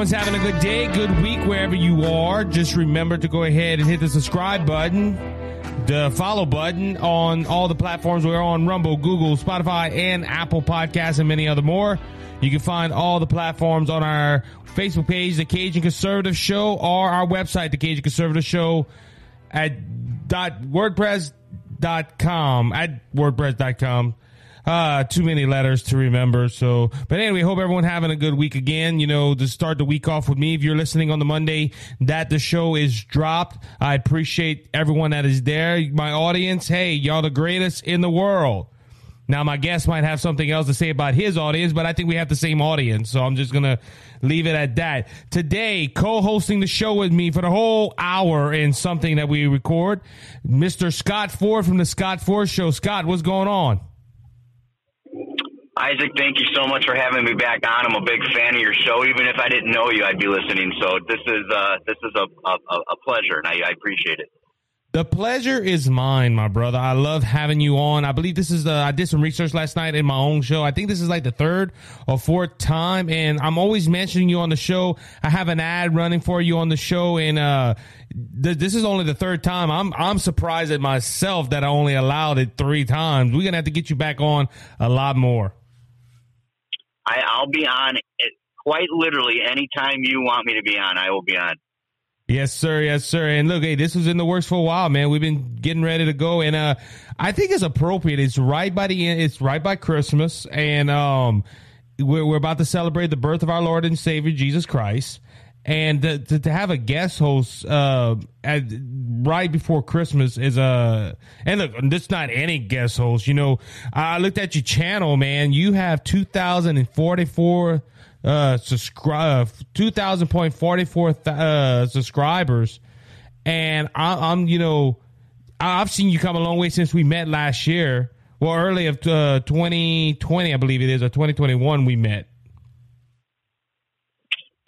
everyone's having a good day, good week wherever you are. Just remember to go ahead and hit the subscribe button, the follow button on all the platforms. We're on Rumble, Google, Spotify, and Apple Podcasts, and many other more. You can find all the platforms on our Facebook page, The Cajun Conservative Show, or our website, The Cajun Conservative Show, at dot wordpress.com, at wordpress.com. Uh, too many letters to remember. So, but anyway, hope everyone having a good week again. You know, to start the week off with me, if you're listening on the Monday that the show is dropped, I appreciate everyone that is there. My audience, hey, y'all the greatest in the world. Now, my guest might have something else to say about his audience, but I think we have the same audience. So I'm just going to leave it at that. Today, co hosting the show with me for the whole hour and something that we record, Mr. Scott Ford from the Scott Ford Show. Scott, what's going on? Isaac, thank you so much for having me back on. I'm a big fan of your show. Even if I didn't know you, I'd be listening. So this is uh, this is a, a, a pleasure, and I, I appreciate it. The pleasure is mine, my brother. I love having you on. I believe this is the, I did some research last night in my own show. I think this is like the third or fourth time. And I'm always mentioning you on the show. I have an ad running for you on the show. And, uh, th- this is only the third time. I'm, I'm surprised at myself that I only allowed it three times. We're to have to get you back on a lot more. I, I'll be on it quite literally anytime you want me to be on. I will be on. Yes, sir. Yes, sir. And look, hey, this was in the works for a while, man. We've been getting ready to go, and uh, I think it's appropriate. It's right by the end. It's right by Christmas, and um, we're, we're about to celebrate the birth of our Lord and Savior Jesus Christ. And to, to, to have a guest host uh, at, right before Christmas is a uh, and look, this not any guest host. You know, I looked at your channel, man. You have two thousand and forty four uh subscribe 2000.44 uh subscribers and I, am you know i've seen you come a long way since we met last year well early of uh, 2020 i believe it is or 2021 we met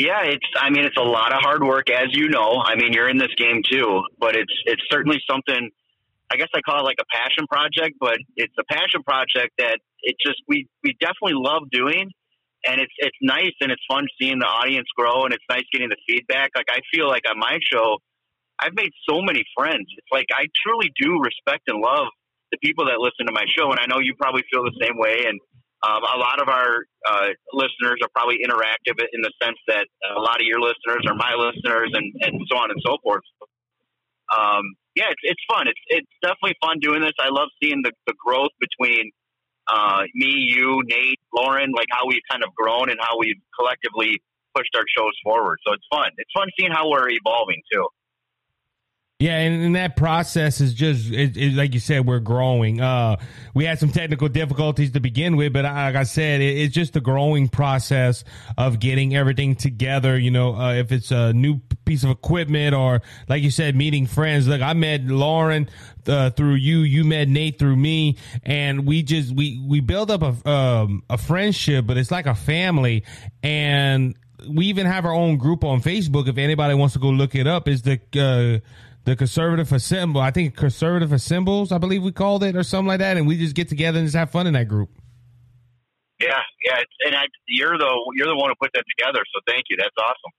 yeah it's i mean it's a lot of hard work as you know i mean you're in this game too but it's it's certainly something i guess i call it like a passion project but it's a passion project that it just we we definitely love doing and it's it's nice and it's fun seeing the audience grow and it's nice getting the feedback. Like I feel like on my show, I've made so many friends. It's like I truly do respect and love the people that listen to my show, and I know you probably feel the same way. And um, a lot of our uh, listeners are probably interactive in the sense that a lot of your listeners are my listeners, and and so on and so forth. Um, yeah, it's it's fun. It's it's definitely fun doing this. I love seeing the the growth between uh, me, you, Nate, Lauren, like how we've kind of grown and how we've collectively pushed our shows forward. So it's fun. It's fun seeing how we're evolving too. Yeah, and, and that process is just it, it, like you said, we're growing. Uh, we had some technical difficulties to begin with, but like I said, it, it's just the growing process of getting everything together. You know, uh, if it's a new piece of equipment or, like you said, meeting friends. Like I met Lauren uh, through you, you met Nate through me, and we just we we build up a um, a friendship, but it's like a family, and we even have our own group on Facebook. If anybody wants to go look it up, is the uh, the conservative assemble. I think conservative assembles, I believe we called it or something like that, and we just get together and just have fun in that group. Yeah, yeah, and I, you're the you're the one who put that together, so thank you. That's awesome.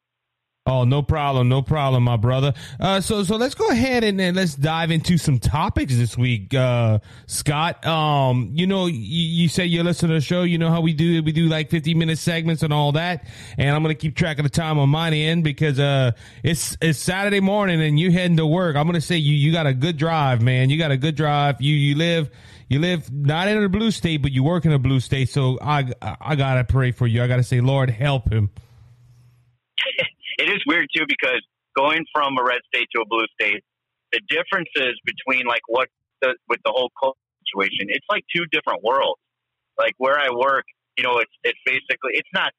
Oh, no problem, no problem, my brother. Uh, so, so let's go ahead and, and, let's dive into some topics this week, uh, Scott. Um, you know, you, you say you listen to the show. You know how we do it. We do like fifty minute segments and all that. And I'm gonna keep track of the time on my end because uh, it's it's Saturday morning and you heading to work. I'm gonna say you you got a good drive, man. You got a good drive. You you live you live not in a blue state, but you work in a blue state. So I I gotta pray for you. I gotta say, Lord, help him. it is weird too because going from a red state to a blue state, the differences between like what the with the whole situation, it's like two different worlds. Like where I work, you know, it's it's basically it's not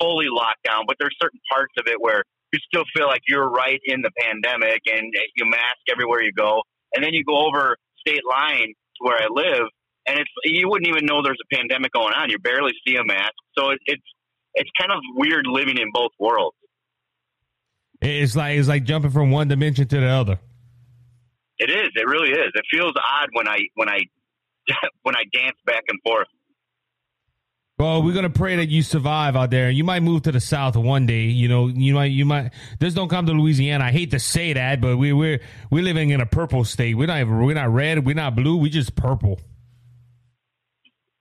fully locked down, but there's certain parts of it where you still feel like you're right in the pandemic and you mask everywhere you go. And then you go over state line to where I live and it's you wouldn't even know there's a pandemic going on. You barely see a mask, so it, it's it's kind of weird living in both worlds. It's like it's like jumping from one dimension to the other. It is. It really is. It feels odd when I when I when I dance back and forth. Well, we're gonna pray that you survive out there. You might move to the south one day. You know, you might, you might. This don't come to Louisiana. I hate to say that, but we we're we're living in a purple state. We're not we're not red. We're not blue. We just purple.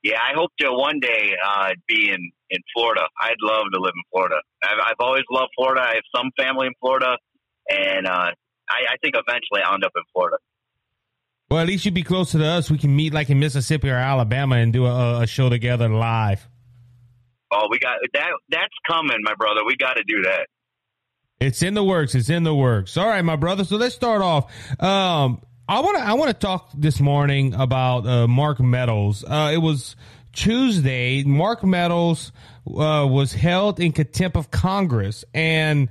Yeah, I hope to one day uh, be in in Florida. I'd love to live in Florida. I've, I've always loved Florida. I have some family in Florida, and uh, I, I think eventually I'll end up in Florida. Well, at least you'd be closer to us. We can meet like in Mississippi or Alabama and do a, a show together live. Oh, we got that. That's coming, my brother. We got to do that. It's in the works. It's in the works. All right, my brother. So let's start off. Um, I want to I want to talk this morning about uh, Mark Meadows. Uh, it was Tuesday. Mark Meadows uh, was held in contempt of Congress, and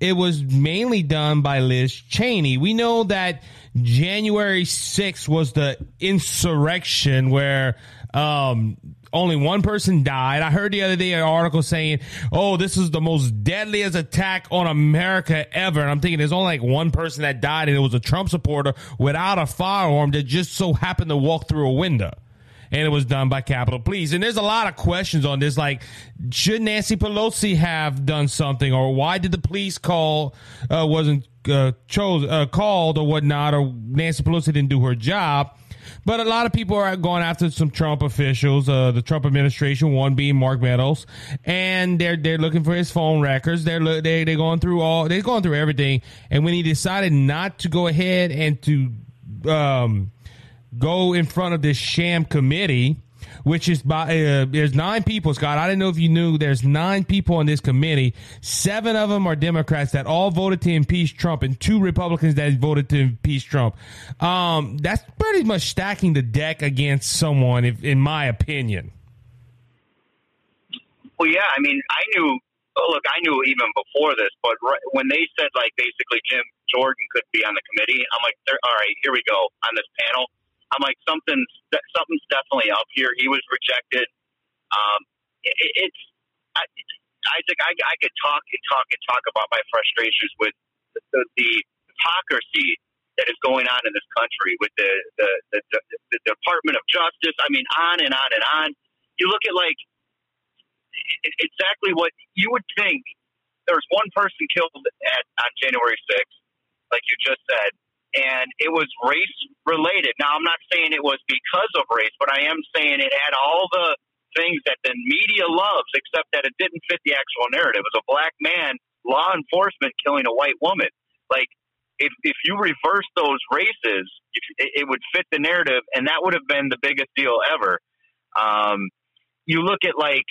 it was mainly done by Liz Cheney. We know that January 6th was the insurrection where um, only one person died. I heard the other day an article saying, "Oh, this is the most deadliest attack on America ever." And I'm thinking there's only like one person that died, and it was a Trump supporter without a firearm that just so happened to walk through a window and it was done by Capitol Police. And there's a lot of questions on this, like should Nancy Pelosi have done something, or why did the police call uh, wasn't uh, chose uh, called or whatnot, or Nancy Pelosi didn't do her job. But a lot of people are going after some Trump officials, uh, the Trump administration, one being Mark Meadows, and they're they're looking for his phone records. They're they they're going through all they're going through everything. And when he decided not to go ahead and to um, go in front of this sham committee, which is by uh, there's nine people, Scott. I didn't know if you knew there's nine people on this committee. Seven of them are Democrats that all voted to impeach Trump, and two Republicans that voted to impeach Trump. Um, that's pretty much stacking the deck against someone, if, in my opinion. Well, yeah, I mean, I knew. Oh, look, I knew even before this, but right, when they said like basically Jim Jordan could be on the committee, I'm like, all right, here we go on this panel I'm like something's something's definitely up here. He was rejected. Um, it, it's I, Isaac. I, I could talk and talk and talk about my frustrations with the, the, hypocrisy that is going on in this country with the the, the the, the Department of Justice. I mean, on and on and on. You look at like exactly what you would think. There's one person killed at on January 6th, like you just said and it was race related. Now, I'm not saying it was because of race, but I am saying it had all the things that the media loves, except that it didn't fit the actual narrative. It was a black man, law enforcement killing a white woman. Like, if, if you reverse those races, it, it would fit the narrative, and that would have been the biggest deal ever. Um, you look at like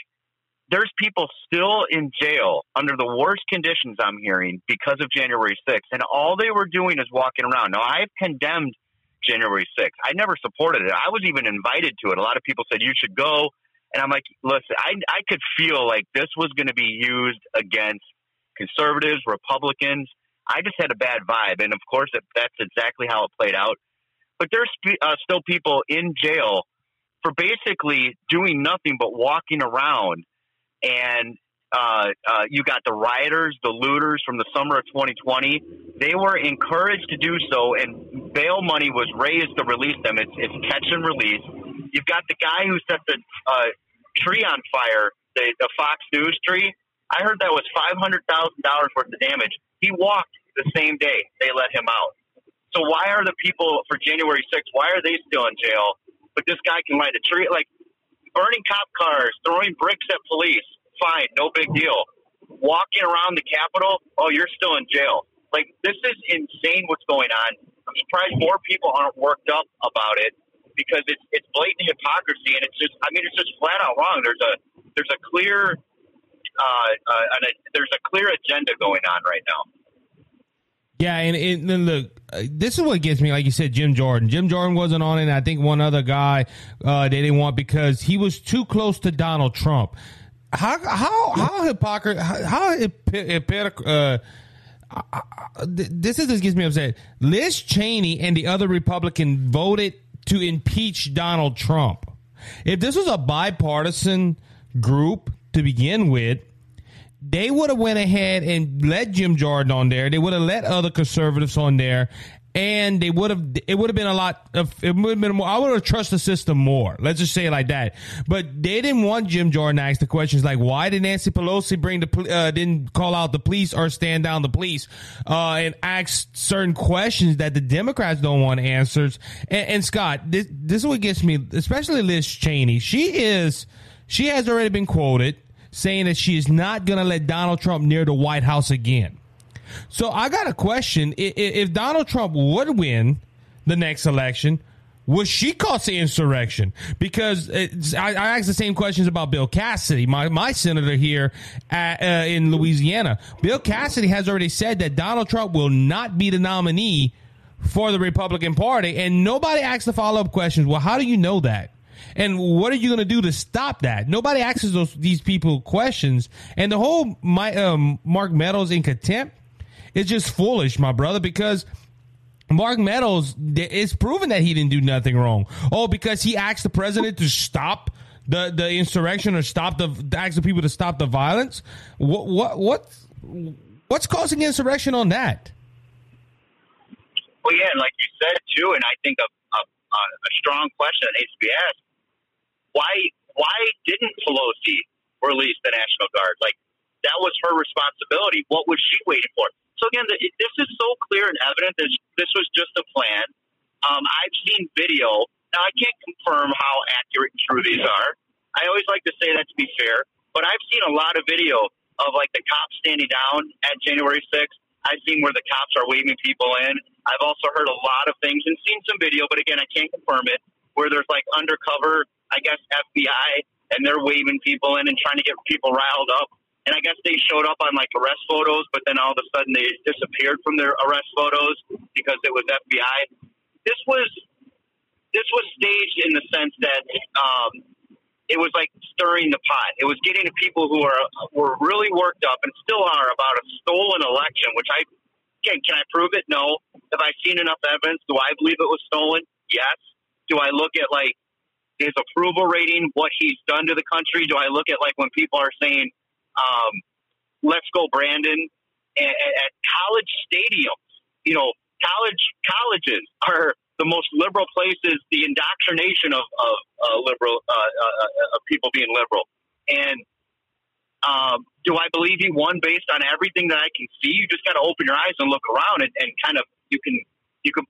there's people still in jail under the worst conditions I'm hearing because of January 6th. And all they were doing is walking around. Now, I've condemned January 6th. I never supported it. I was even invited to it. A lot of people said, you should go. And I'm like, listen, I, I could feel like this was going to be used against conservatives, Republicans. I just had a bad vibe. And of course, that's exactly how it played out. But there's uh, still people in jail for basically doing nothing but walking around and uh, uh, you got the rioters, the looters from the summer of 2020. They were encouraged to do so, and bail money was raised to release them. It's, it's catch and release. You've got the guy who set the uh, tree on fire, the, the Fox News tree. I heard that was $500,000 worth of damage. He walked the same day they let him out. So why are the people for January 6th, why are they still in jail? But this guy can light a tree. Like, burning cop cars, throwing bricks at police, fine, no big deal. Walking around the Capitol, oh, you're still in jail. Like this is insane. What's going on? I'm surprised more people aren't worked up about it because it's it's blatant hypocrisy and it's just I mean it's just flat out wrong. There's a there's a clear uh, uh, a, there's a clear agenda going on right now. Yeah, and, and then look, uh, this is what gets me. Like you said, Jim Jordan. Jim Jordan wasn't on it. I think one other guy uh, they didn't want because he was too close to Donald Trump. How how how hypocrite how. Uh, this is this gets me upset. Liz Cheney and the other Republican voted to impeach Donald Trump. If this was a bipartisan group to begin with, they would have went ahead and let Jim Jordan on there. They would have let other conservatives on there, and they would have it would have been a lot of it would have been more I would have trusted the system more. Let's just say it like that. But they didn't want Jim Jordan to ask the questions like why did Nancy Pelosi bring the uh, didn't call out the police or stand down the police uh, and ask certain questions that the Democrats don't want answers. And, and Scott, this this is what gets me, especially Liz Cheney. She is she has already been quoted saying that she is not going to let Donald Trump near the White House again. So I got a question: If Donald Trump would win the next election, would she cause the insurrection? Because I, I asked the same questions about Bill Cassidy, my, my senator here at, uh, in Louisiana. Bill Cassidy has already said that Donald Trump will not be the nominee for the Republican Party, and nobody asked the follow up questions. Well, how do you know that? And what are you going to do to stop that? Nobody asks those these people questions, and the whole my um, Mark Meadows in contempt is just foolish, my brother, because Mark Meadows it's proven that he didn't do nothing wrong. Oh, because he asked the president to stop the the insurrection or stop the ask the people to stop the violence. What what what what's causing insurrection on that? Well, yeah, and like you said too, and I think a, a, a strong question that needs to be asked: Why why didn't Pelosi release the National Guard? Like that was her responsibility. What was she waiting for? So again, this is so clear and evident that this was just a plan. Um, I've seen video. Now I can't confirm how accurate and true these are. I always like to say that to be fair, but I've seen a lot of video of like the cops standing down at January 6th. I've seen where the cops are waving people in. I've also heard a lot of things and seen some video, but again, I can't confirm it. Where there's like undercover, I guess FBI, and they're waving people in and trying to get people riled up and I guess they showed up on like arrest photos, but then all of a sudden they disappeared from their arrest photos because it was FBI. This was this was staged in the sense that um, it was like stirring the pot. It was getting to people who are were really worked up and still are about a stolen election. Which I can can I prove it? No. Have I seen enough evidence? Do I believe it was stolen? Yes. Do I look at like his approval rating, what he's done to the country? Do I look at like when people are saying um, Let's Go Brandon at, at college stadiums. You know, college colleges are the most liberal places. The indoctrination of of uh, liberal uh, uh, uh, of people being liberal, and um, do I believe he won based on everything that I can see? You just got to open your eyes and look around, and, and kind of you can you can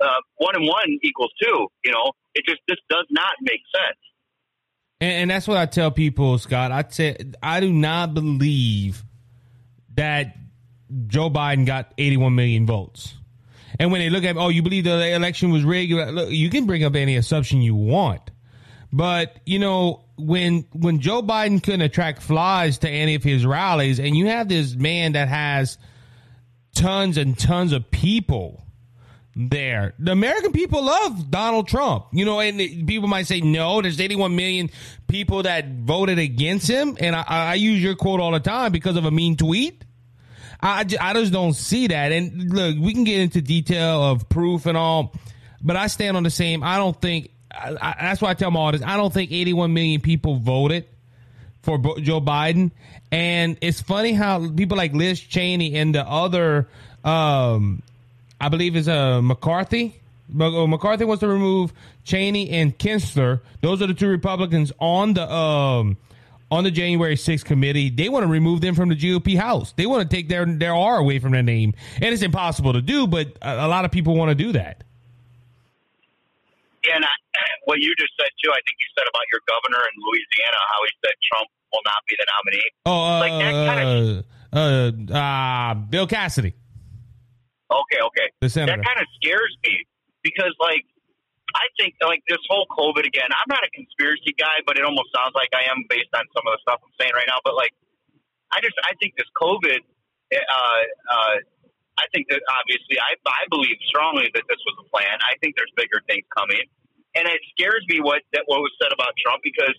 uh, one and one equals two. You know, it just this does not make sense. And, and that's what I tell people, Scott. I say I do not believe that Joe Biden got 81 million votes. And when they look at, oh, you believe the election was rigged? Look, you can bring up any assumption you want, but you know when when Joe Biden couldn't attract flies to any of his rallies, and you have this man that has tons and tons of people there. The American people love Donald Trump. You know, and people might say, no, there's 81 million people that voted against him. And I, I use your quote all the time because of a mean tweet. I, I just don't see that. And look, we can get into detail of proof and all, but I stand on the same. I don't think, I, I, that's why I tell my audience. I don't think 81 million people voted for Joe Biden. And it's funny how people like Liz Cheney and the other, um, I believe is uh, McCarthy. Uh, McCarthy wants to remove Cheney and Kinzinger. Those are the two Republicans on the um, on the January 6th committee. They want to remove them from the GOP House. They want to take their their R away from their name, and it's impossible to do. But a, a lot of people want to do that. Yeah, and I, what you just said too, I think you said about your governor in Louisiana, how he said Trump will not be the nominee. Oh, uh, like that kind of uh, uh, uh, Bill Cassidy. Okay, okay. That kind of scares me because, like, I think like this whole COVID again. I'm not a conspiracy guy, but it almost sounds like I am based on some of the stuff I'm saying right now. But like, I just I think this COVID. Uh, uh, I think that obviously I I believe strongly that this was a plan. I think there's bigger things coming, and it scares me what that what was said about Trump because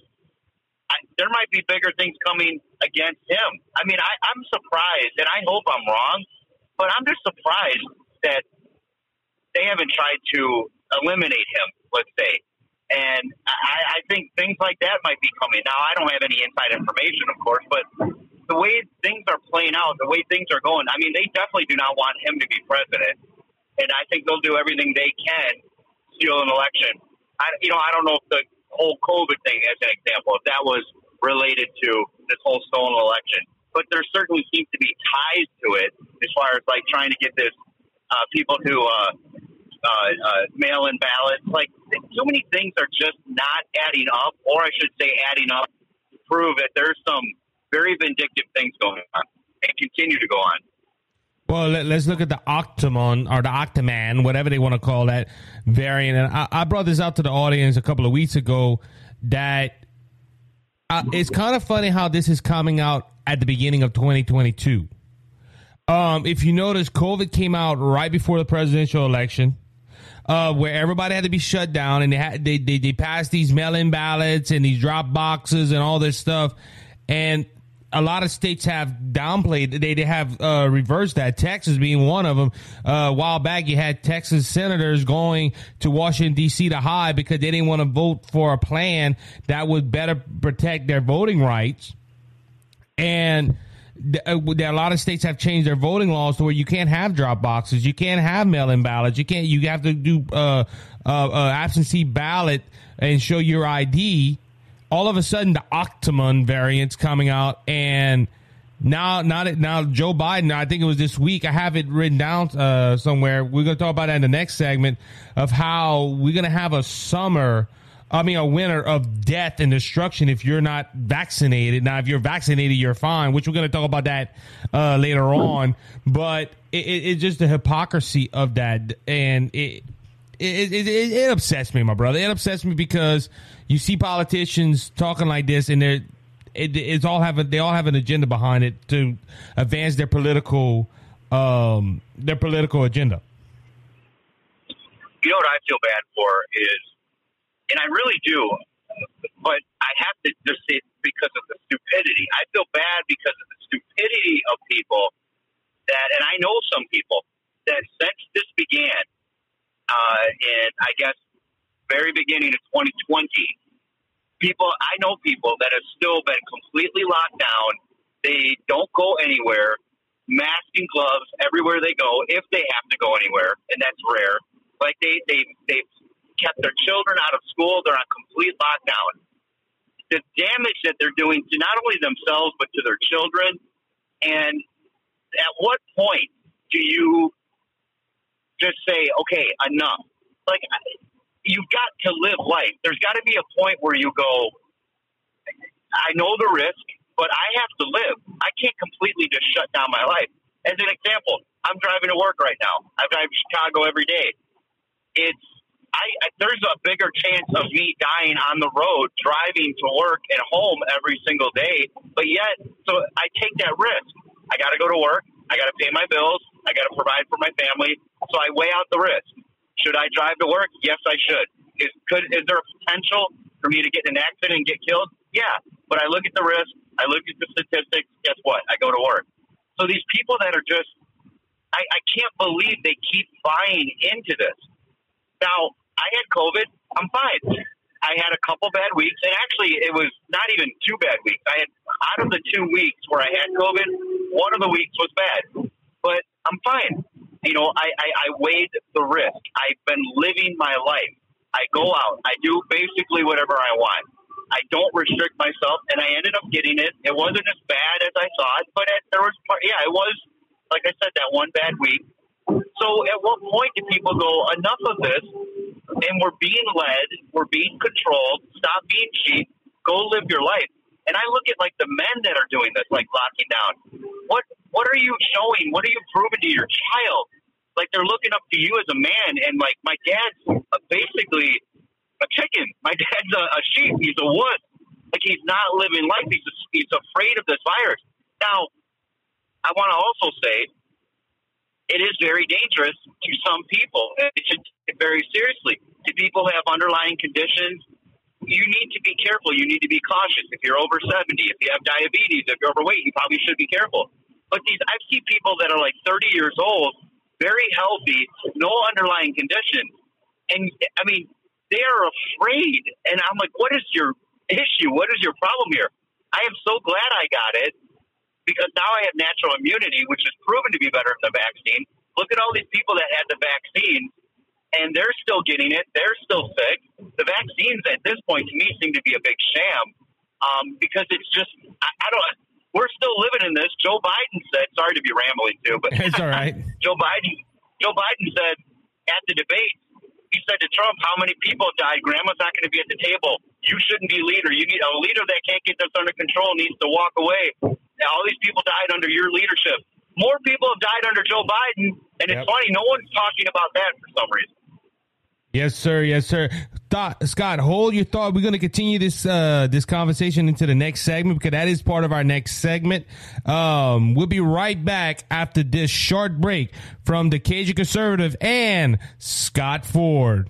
I, there might be bigger things coming against him. I mean, I, I'm surprised, and I hope I'm wrong but I'm just surprised that they haven't tried to eliminate him let's say. And I, I think things like that might be coming. Now, I don't have any inside information, of course, but the way things are playing out, the way things are going, I mean, they definitely do not want him to be president. And I think they'll do everything they can to steal an election. I, you know, I don't know if the whole COVID thing, as an example, if that was related to this whole stolen election, but there certainly seems to be ties to it as far as like trying to get this uh, people to uh, uh, uh, mail in ballots. Like, too many things are just not adding up, or I should say, adding up to prove that there's some very vindictive things going on and continue to go on. Well, let, us look at the Octomon or the Octoman, whatever they want to call that variant. And I, I brought this out to the audience a couple of weeks ago that uh, it's kind of funny how this is coming out at the beginning of 2022. Um, if you notice, COVID came out right before the presidential election uh, where everybody had to be shut down and they had they they, they passed these mail-in ballots and these drop boxes and all this stuff, and a lot of states have downplayed. They they have uh, reversed that. Texas being one of them. Uh, a while back, you had Texas senators going to Washington D.C. to hide because they didn't want to vote for a plan that would better protect their voting rights. And uh, a lot of states have changed their voting laws to where you can't have drop boxes, you can't have mail-in ballots, you can't. You have to do uh, uh, uh, absentee ballot and show your ID. All of a sudden, the Octomon variant's coming out, and now, not now, Joe Biden. I think it was this week. I have it written down uh, somewhere. We're going to talk about that in the next segment of how we're going to have a summer I mean, a winner of death and destruction if you're not vaccinated. Now, if you're vaccinated, you're fine, which we're going to talk about that uh, later on. But it, it, it's just the hypocrisy of that. And it, it, it, it, upsets me, my brother. It upsets me because you see politicians talking like this and they're, it, it's all have a, they all have an agenda behind it to advance their political um, their political agenda. You know what I feel bad for is and I really do. But I have to just say because of the stupidity. I feel bad because of the stupidity of people that, and I know some people that since this began, uh, in I guess very beginning of 2020, people I know people that have still been completely locked down. They don't go anywhere, masking gloves everywhere they go, if they have to go anywhere, and that's rare. Like they they they've kept their children out of school. They're on complete lockdown. The damage that they're doing to not only themselves but to their children. And at what point do you just say, okay, enough? Like, you've got to live life. There's got to be a point where you go, I know the risk, but I have to live. I can't completely just shut down my life. As an example, I'm driving to work right now. I drive to Chicago every day. It's I, there's a bigger chance of me dying on the road driving to work and home every single day. But yet, so I take that risk. I got to go to work. I got to pay my bills. I got to provide for my family. So I weigh out the risk. Should I drive to work? Yes, I should. Is could is there a potential for me to get in an accident and get killed? Yeah, but I look at the risk. I look at the statistics. Guess what? I go to work. So these people that are just, I, I can't believe they keep buying into this. Now, I had COVID. I'm fine. I had a couple bad weeks, and actually, it was not even two bad weeks. I had out of the two weeks where I had COVID, one of the weeks was bad, but I'm fine. You know, I, I, I weighed the risk. I've been living my life. I go out. I do basically whatever I want. I don't restrict myself, and I ended up getting it. It wasn't as bad as I thought, but it, there was part. Yeah, it was. Like I said, that one bad week. So, at what point do people go? Enough of this and we're being led, we're being controlled. Stop being cheap. Go live your life. And I look at like the men that are doing this, like locking down. What what are you showing? What are you proving to your child? Like they're looking up to you as a man, and like my dad's basically a chicken. My dad's a, a sheep. He's a wood. Like he's not living life. He's a, he's afraid of this virus. Now, I want to also say it is very dangerous to some people. It should take it very seriously. To people who have underlying conditions, you need to be careful. You need to be cautious. If you're over 70, if you have diabetes, if you're overweight, you probably should be careful. But these, I've seen people that are like 30 years old, very healthy, no underlying conditions. And I mean, they are afraid. And I'm like, what is your issue? What is your problem here? I am so glad I got it because now I have natural immunity, which is proven to be better than the vaccine. Look at all these people that had the vaccine and they're still getting it. They're still sick. The vaccines at this point to me seem to be a big sham um, because it's just, I, I don't, we're still living in this. Joe Biden said, sorry to be rambling too, but it's all right. Joe Biden, Joe Biden said at the debate, he said to Trump, "How many people died? Grandma's not going to be at the table. You shouldn't be leader. You need a leader that can't get this under control needs to walk away. Now, all these people died under your leadership. More people have died under Joe Biden, and it's funny. No one's talking about that for some reason." Yes, sir. Yes, sir. Thought, Scott, hold your thought. We're going to continue this uh, this conversation into the next segment because that is part of our next segment. Um, we'll be right back after this short break from the Cajun Conservative and Scott Ford.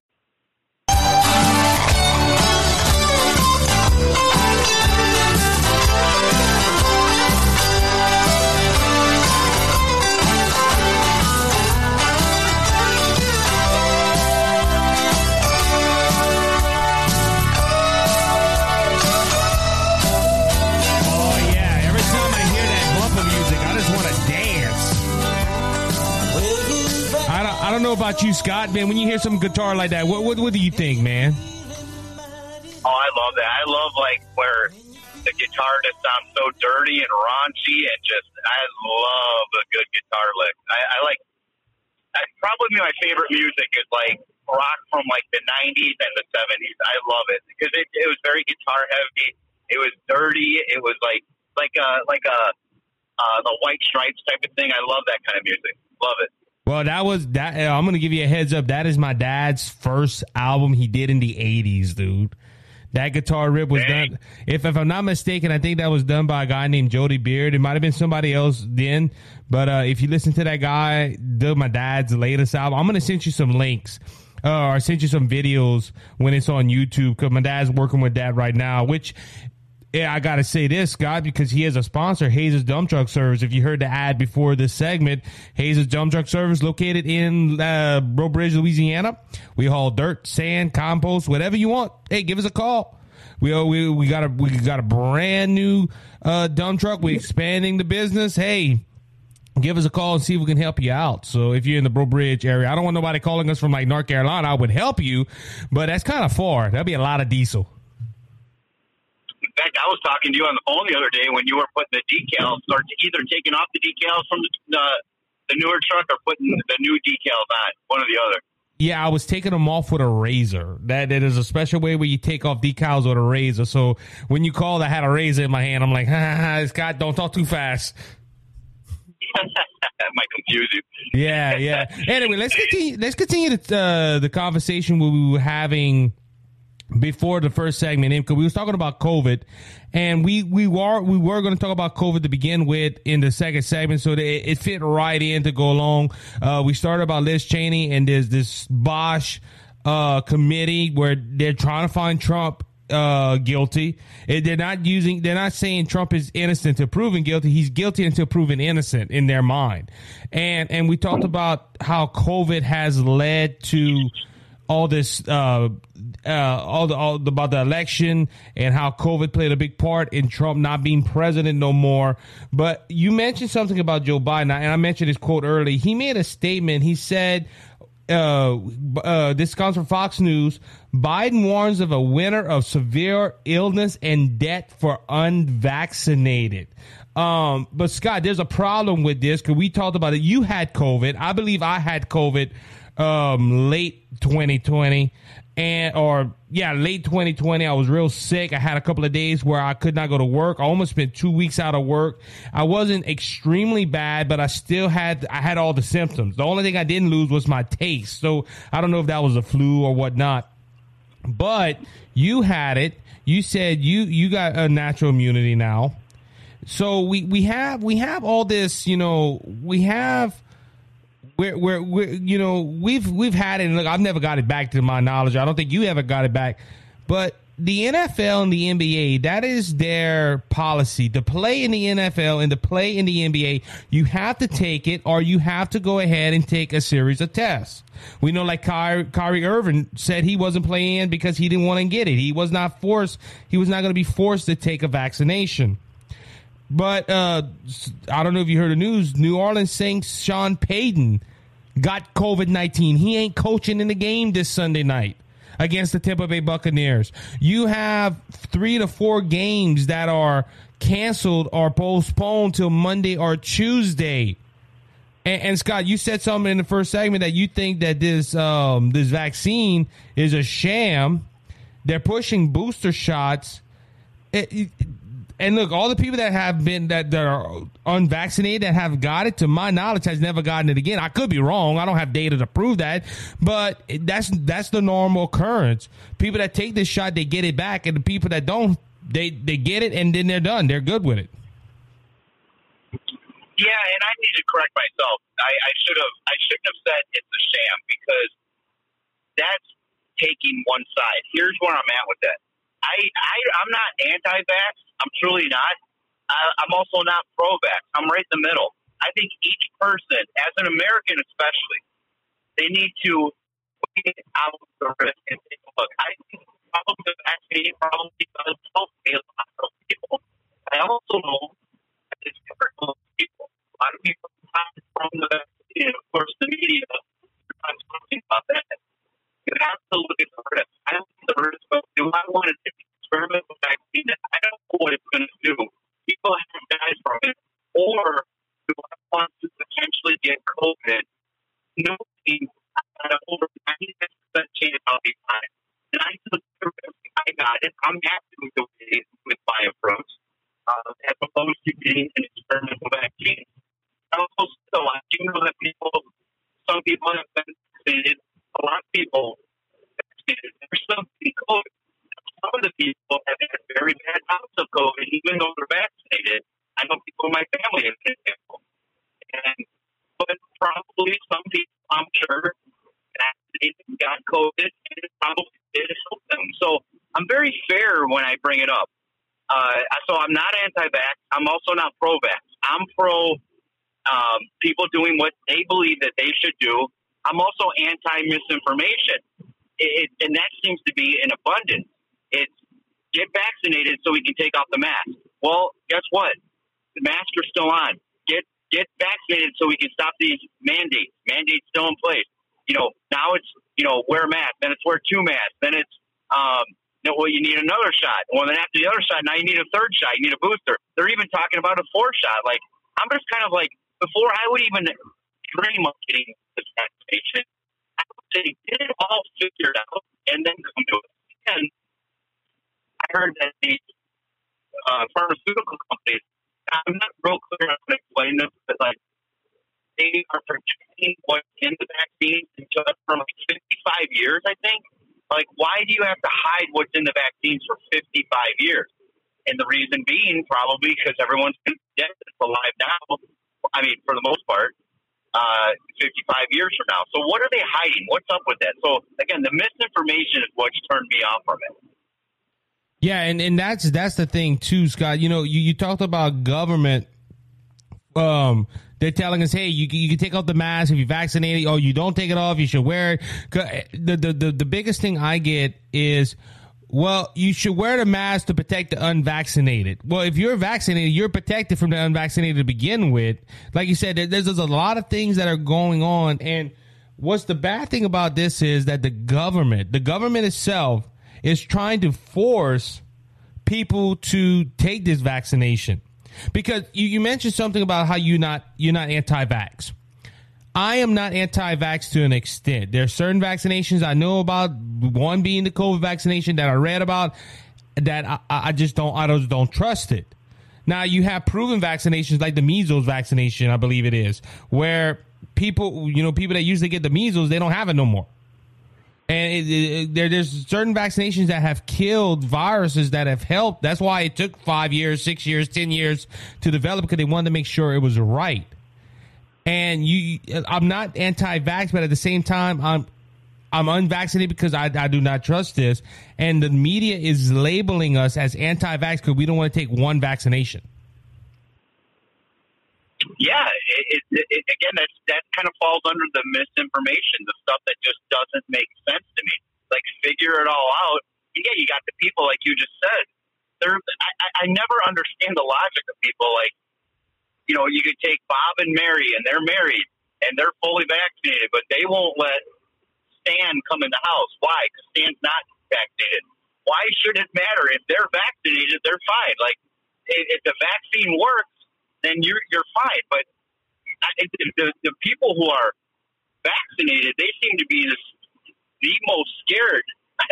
Know about you, Scott, man. When you hear some guitar like that, what what, what do you think, man? Oh, I love that. I love like where the guitar just sounds so dirty and raunchy, and just I love a good guitar lick. I, I like. I, probably my favorite music is like rock from like the '90s and the '70s. I love it because it, it was very guitar heavy. It was dirty. It was like like a like a uh, the White Stripes type of thing. I love that kind of music. Love it. Well, that was that. Uh, I'm going to give you a heads up. That is my dad's first album he did in the 80s, dude. That guitar rip was Dang. done. If, if I'm not mistaken, I think that was done by a guy named Jody Beard. It might have been somebody else then. But uh, if you listen to that guy, do my dad's latest album, I'm going to send you some links. Uh, or send you some videos when it's on YouTube because my dad's working with that right now, which yeah, I got to say this, Scott, because he has a sponsor, Hayes' Dump Truck Service. If you heard the ad before this segment, Hayes' Dump Truck Service located in uh, Bridge, Louisiana. We haul dirt, sand, compost, whatever you want. Hey, give us a call. We we we got a we got a brand new uh, dump truck. We're expanding the business. Hey, give us a call and see if we can help you out. So if you're in the Breaux Bridge area, I don't want nobody calling us from like North Carolina. I would help you, but that's kind of far. That'd be a lot of diesel fact, I was talking to you on the phone the other day when you were putting the decals, or either taking off the decals from the, uh, the newer truck or putting the new decals on, one or the other. Yeah, I was taking them off with a razor. That that is a special way where you take off decals with a razor. So when you called, I had a razor in my hand. I'm like, ha, ha, ha Scott, don't talk too fast. that might confuse you. Yeah, yeah. anyway, let's continue. Let's continue the uh, the conversation we were having before the first segment because we was talking about COVID, and we we were we were going to talk about COVID to begin with in the second segment, so it fit right in to go along. Uh, we started about Liz Cheney and there's this Bosch uh, committee where they're trying to find Trump uh, guilty. They're not using. They're not saying Trump is innocent to proven guilty. He's guilty until proven innocent in their mind. And and we talked about how COVID has led to all this uh, uh, all the all about the election and how COVID played a big part in Trump not being president no more. But you mentioned something about Joe Biden, and I mentioned his quote early. He made a statement. He said. Uh, uh, this comes from Fox News. Biden warns of a winter of severe illness and death for unvaccinated. Um, but Scott, there's a problem with this because we talked about it. You had COVID. I believe I had COVID um, late 2020 and or yeah, late 2020. I was real sick. I had a couple of days where I could not go to work. I almost spent two weeks out of work. I wasn't extremely bad, but I still had I had all the symptoms. The only thing I didn't lose was my taste. So I don't know if that was a flu or whatnot. But you had it. You said you you got a natural immunity now. So we we have we have all this. You know we have we're, we're, you know, we've, we've had it. And look, I've never got it back to my knowledge. I don't think you ever got it back, but the NFL and the NBA, that is their policy. The play in the NFL and the play in the NBA, you have to take it or you have to go ahead and take a series of tests. We know like Kyrie, Kyrie Irving said he wasn't playing because he didn't want to get it. He was not forced. He was not going to be forced to take a vaccination. But uh, I don't know if you heard the news. New Orleans Saints Sean Payton got COVID 19. He ain't coaching in the game this Sunday night against the Tampa Bay Buccaneers. You have three to four games that are canceled or postponed till Monday or Tuesday. And, and, Scott, you said something in the first segment that you think that this um, this vaccine is a sham. They're pushing booster shots. It, it, and look, all the people that have been that, that are unvaccinated that have got it, to my knowledge, has never gotten it again. I could be wrong. I don't have data to prove that, but that's that's the normal occurrence. People that take this shot, they get it back, and the people that don't, they they get it and then they're done. They're good with it. Yeah, and I need to correct myself. I, I should have I shouldn't have said it's a sham because that's taking one side. Here's where I'm at with that. I, I I'm not anti-vax. I'm truly not. I, I'm also not pro-vax. I'm right in the middle. I think each person, as an American especially, they need to get out the risk and take a look. I think the vaccine probably does help a lot of people. I also know that it's different for people. A lot of people from the vaccine, of course, the media. I'm talking about that you have to look at the risk. I don't think the risk of do I want to take experimental vaccine? I don't know what it's going to do. People have died from it. Or do I want to potentially get COVID? No, at over 96% chance I'll be fine. And I took. I got it. I'm happy with the way with my approach, uh, as opposed to getting an experimental vaccine. Also, I do know that people, some people have been vaccinated a lot of people, there's some people, some of the people have had very bad bouts of COVID, even though they're vaccinated. I know people in my family have been example. And, but probably some people, I'm sure, vaccinated got COVID and it probably did help them. So I'm very fair when I bring it up. Uh, so I'm not anti-vax. I'm also not pro-vax. I'm pro um, people doing what they believe that they should do I'm also anti misinformation. It, and that seems to be in abundance. It's get vaccinated so we can take off the mask. Well, guess what? The masks are still on. Get get vaccinated so we can stop these mandates. Mandates still in place. You know, now it's you know wear a mask, then it's wear two masks, then it's um, well you need another shot. Well, then after the other shot, now you need a third shot. You need a booster. They're even talking about a fourth shot. Like I'm just kind of like before I would even dream of getting this vaccination. I would say get it all figured out and then come to us. And heard that the uh, pharmaceutical companies, I'm not real clear on how to explain this, but like they are protecting what's in the vaccine until for like 55 years, I think. Like, why do you have to hide what's in the vaccines for 55 years? And the reason being, probably because everyone's dead it's alive now. I mean, for the most part, uh, 55 years from now. So what are they hiding? What's up with that? So again, the misinformation is what's turned me off from it. Yeah, and, and that's that's the thing too, Scott. You know, you, you talked about government. Um, they're telling us, hey, you you can take off the mask if you're vaccinated. Oh, you don't take it off, you should wear it. The the the, the biggest thing I get is well, you should wear the mask to protect the unvaccinated. Well, if you're vaccinated, you're protected from the unvaccinated to begin with. Like you said, there's, there's a lot of things that are going on. And what's the bad thing about this is that the government, the government itself, is trying to force people to take this vaccination. Because you, you mentioned something about how you not you're not anti-vax. I am not anti-vax to an extent. There are certain vaccinations I know about. One being the COVID vaccination that I read about. That I, I just don't. I just don't trust it. Now you have proven vaccinations like the measles vaccination, I believe it is, where people, you know, people that usually get the measles, they don't have it no more. And it, it, there, there's certain vaccinations that have killed viruses that have helped. That's why it took five years, six years, ten years to develop because they wanted to make sure it was right. And you, I'm not anti-vax, but at the same time, I'm I'm unvaccinated because I, I do not trust this. And the media is labeling us as anti-vax because we don't want to take one vaccination. Yeah, it, it, again, that that kind of falls under the misinformation, the stuff that just doesn't make sense to me. Like figure it all out. Yeah, you got the people like you just said. They're, I, I never understand the logic of people like, you know, you could take Bob and Mary and they're married and they're fully vaccinated, but they won't let Stan come in the house. Why? Because Stan's not vaccinated. Why should it matter? If they're vaccinated, they're fine. Like, if, if the vaccine works, then you're you're fine. But the the people who are vaccinated, they seem to be this, the most scared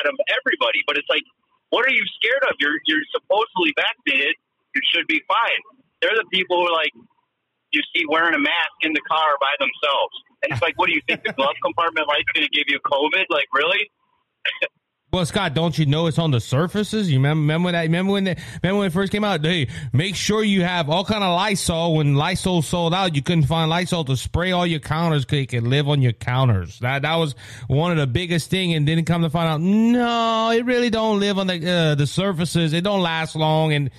out of everybody. But it's like, what are you scared of? You're you're supposedly vaccinated. You should be fine. They're the people who are like you see wearing a mask in the car by themselves. And it's like, what do you think? The glove compartment light's going to give you COVID? Like, really? Well, Scott, don't you know it's on the surfaces? You remember, remember that? Remember when, the, remember when it first came out? Hey, make sure you have all kind of Lysol. When Lysol sold out, you couldn't find Lysol to spray all your counters because it could live on your counters. That that was one of the biggest thing. And then come to find out, no, it really don't live on the uh, the surfaces. It don't last long. And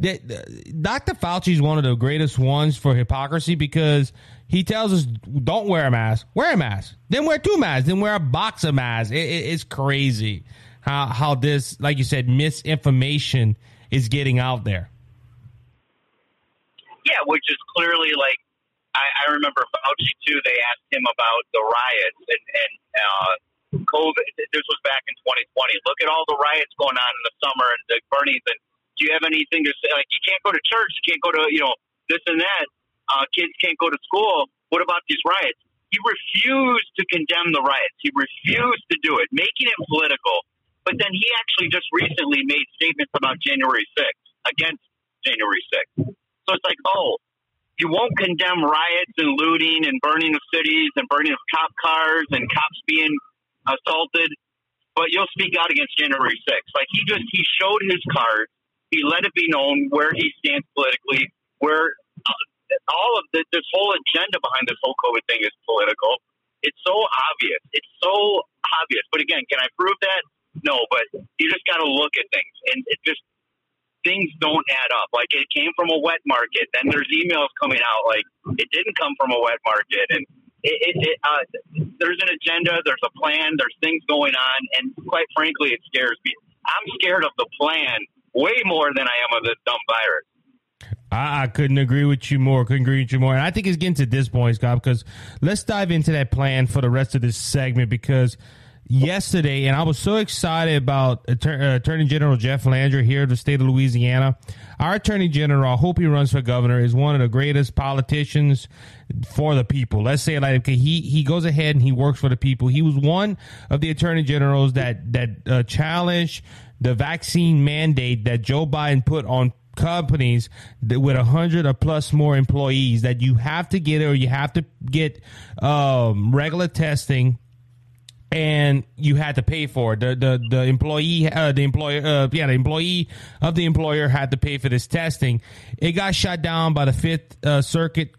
Dr. Fauci is one of the greatest ones for hypocrisy because he tells us don't wear a mask, wear a mask, then wear two masks, then wear a box of masks. It, it, it's crazy how how this, like you said, misinformation is getting out there. Yeah, which is clearly like I, I remember Fauci too. They asked him about the riots and and uh, COVID. This was back in 2020. Look at all the riots going on in the summer and the and do you have anything to say? Like, you can't go to church, you can't go to, you know, this and that. Uh, kids can't go to school. What about these riots? He refused to condemn the riots. He refused to do it, making it political. But then he actually just recently made statements about January 6th, against January 6th. So it's like, oh, you won't condemn riots and looting and burning of cities and burning of cop cars and cops being assaulted, but you'll speak out against January 6th. Like he just, he showed his cards he let it be known where he stands politically, where uh, all of the, this whole agenda behind this whole COVID thing is political. It's so obvious. It's so obvious. But again, can I prove that? No, but you just got to look at things, and it just things don't add up. Like it came from a wet market, then there's emails coming out like it didn't come from a wet market, and it, it, it uh, there's an agenda, there's a plan, there's things going on, and quite frankly, it scares me. I'm scared of the plan way more than I am of this dumb virus. I, I, couldn't agree with you more. Couldn't agree with you more. And I think it's getting to this point, Scott, because let's dive into that plan for the rest of this segment because yesterday, and I was so excited about Attorney, uh, Attorney General Jeff Landry here in the state of Louisiana. Our Attorney General, I hope he runs for governor, is one of the greatest politicians for the people. Let's say like okay, he he goes ahead and he works for the people. He was one of the Attorney Generals that that uh, challenged the vaccine mandate that Joe Biden put on companies with a hundred or plus more employees that you have to get or you have to get um, regular testing and you had to pay for it. The the the employee uh, the employer uh, yeah the employee of the employer had to pay for this testing. It got shut down by the Fifth uh, Circuit.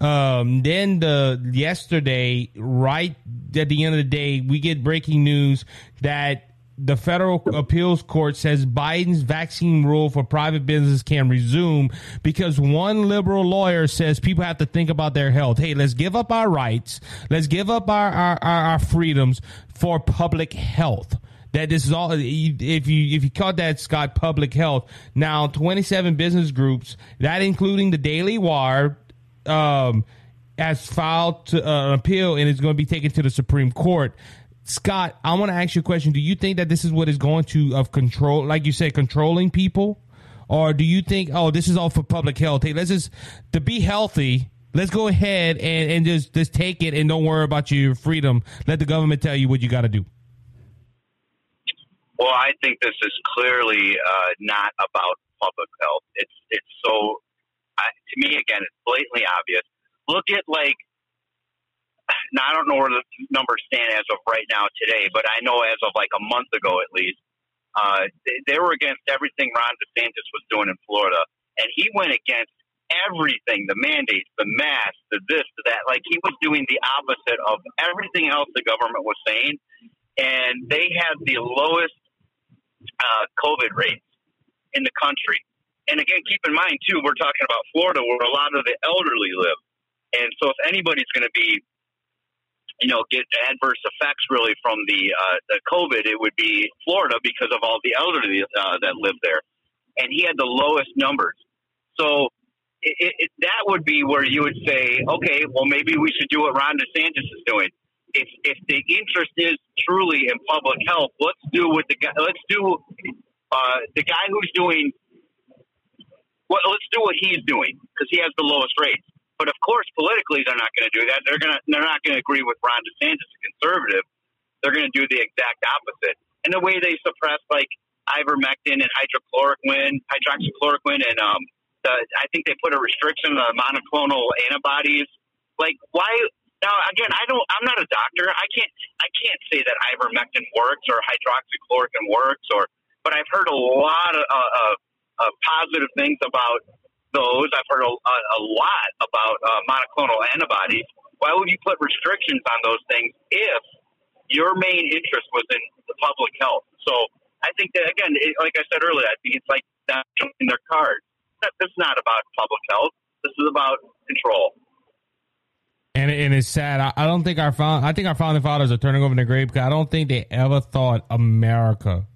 Um, then the yesterday, right at the end of the day, we get breaking news that the federal appeals court says Biden's vaccine rule for private business can resume because one liberal lawyer says people have to think about their health. Hey, let's give up our rights. Let's give up our, our, our freedoms for public health that this is all if you if you call that Scott public health now 27 business groups that including the Daily Wire um, has filed to, uh, an appeal and is going to be taken to the Supreme Court Scott, I want to ask you a question. Do you think that this is what is going to of control, like you said, controlling people, or do you think, oh, this is all for public health? Hey, let's just to be healthy. Let's go ahead and, and just just take it and don't worry about your freedom. Let the government tell you what you got to do. Well, I think this is clearly uh, not about public health. It's it's so to me again, it's blatantly obvious. Look at like now I don't know where the numbers stand as of right now today, but I know as of like a month ago at least, uh, they, they were against everything Ron DeSantis was doing in Florida, and he went against everything the mandates, the masks, the this, the that. Like he was doing the opposite of everything else the government was saying, and they had the lowest uh, COVID rates in the country. And again, keep in mind too, we're talking about Florida, where a lot of the elderly live, and so if anybody's going to be you know, get adverse effects really from the uh, the COVID, it would be Florida because of all the elderly uh, that live there, and he had the lowest numbers. So it, it, that would be where you would say, okay, well maybe we should do what Ron DeSantis is doing. If if the interest is truly in public health, let's do what the guy. Let's do uh, the guy who's doing. Well, let's do what he's doing because he has the lowest rates. But of course, politically, they're not going to do that. They're going to they're not going to agree with Ron DeSantis, a conservative. They're going to do the exact opposite. And the way they suppress like ivermectin and hydrochloroquine, hydroxychloroquine, and um, the, I think they put a restriction on monoclonal antibodies. Like why? Now again, I don't. I'm not a doctor. I can't. I can't say that ivermectin works or hydroxychloroquine works. Or, but I've heard a lot of, uh, of positive things about those. I've heard a, a lot about uh, monoclonal antibodies. Why would you put restrictions on those things if your main interest was in the public health? So I think that again, it, like I said earlier, I think it's like that in their cards. This is not about public health. This is about control. And, and it's sad. I, I don't think our found, I think our founding fathers are turning over the grave because I don't think they ever thought America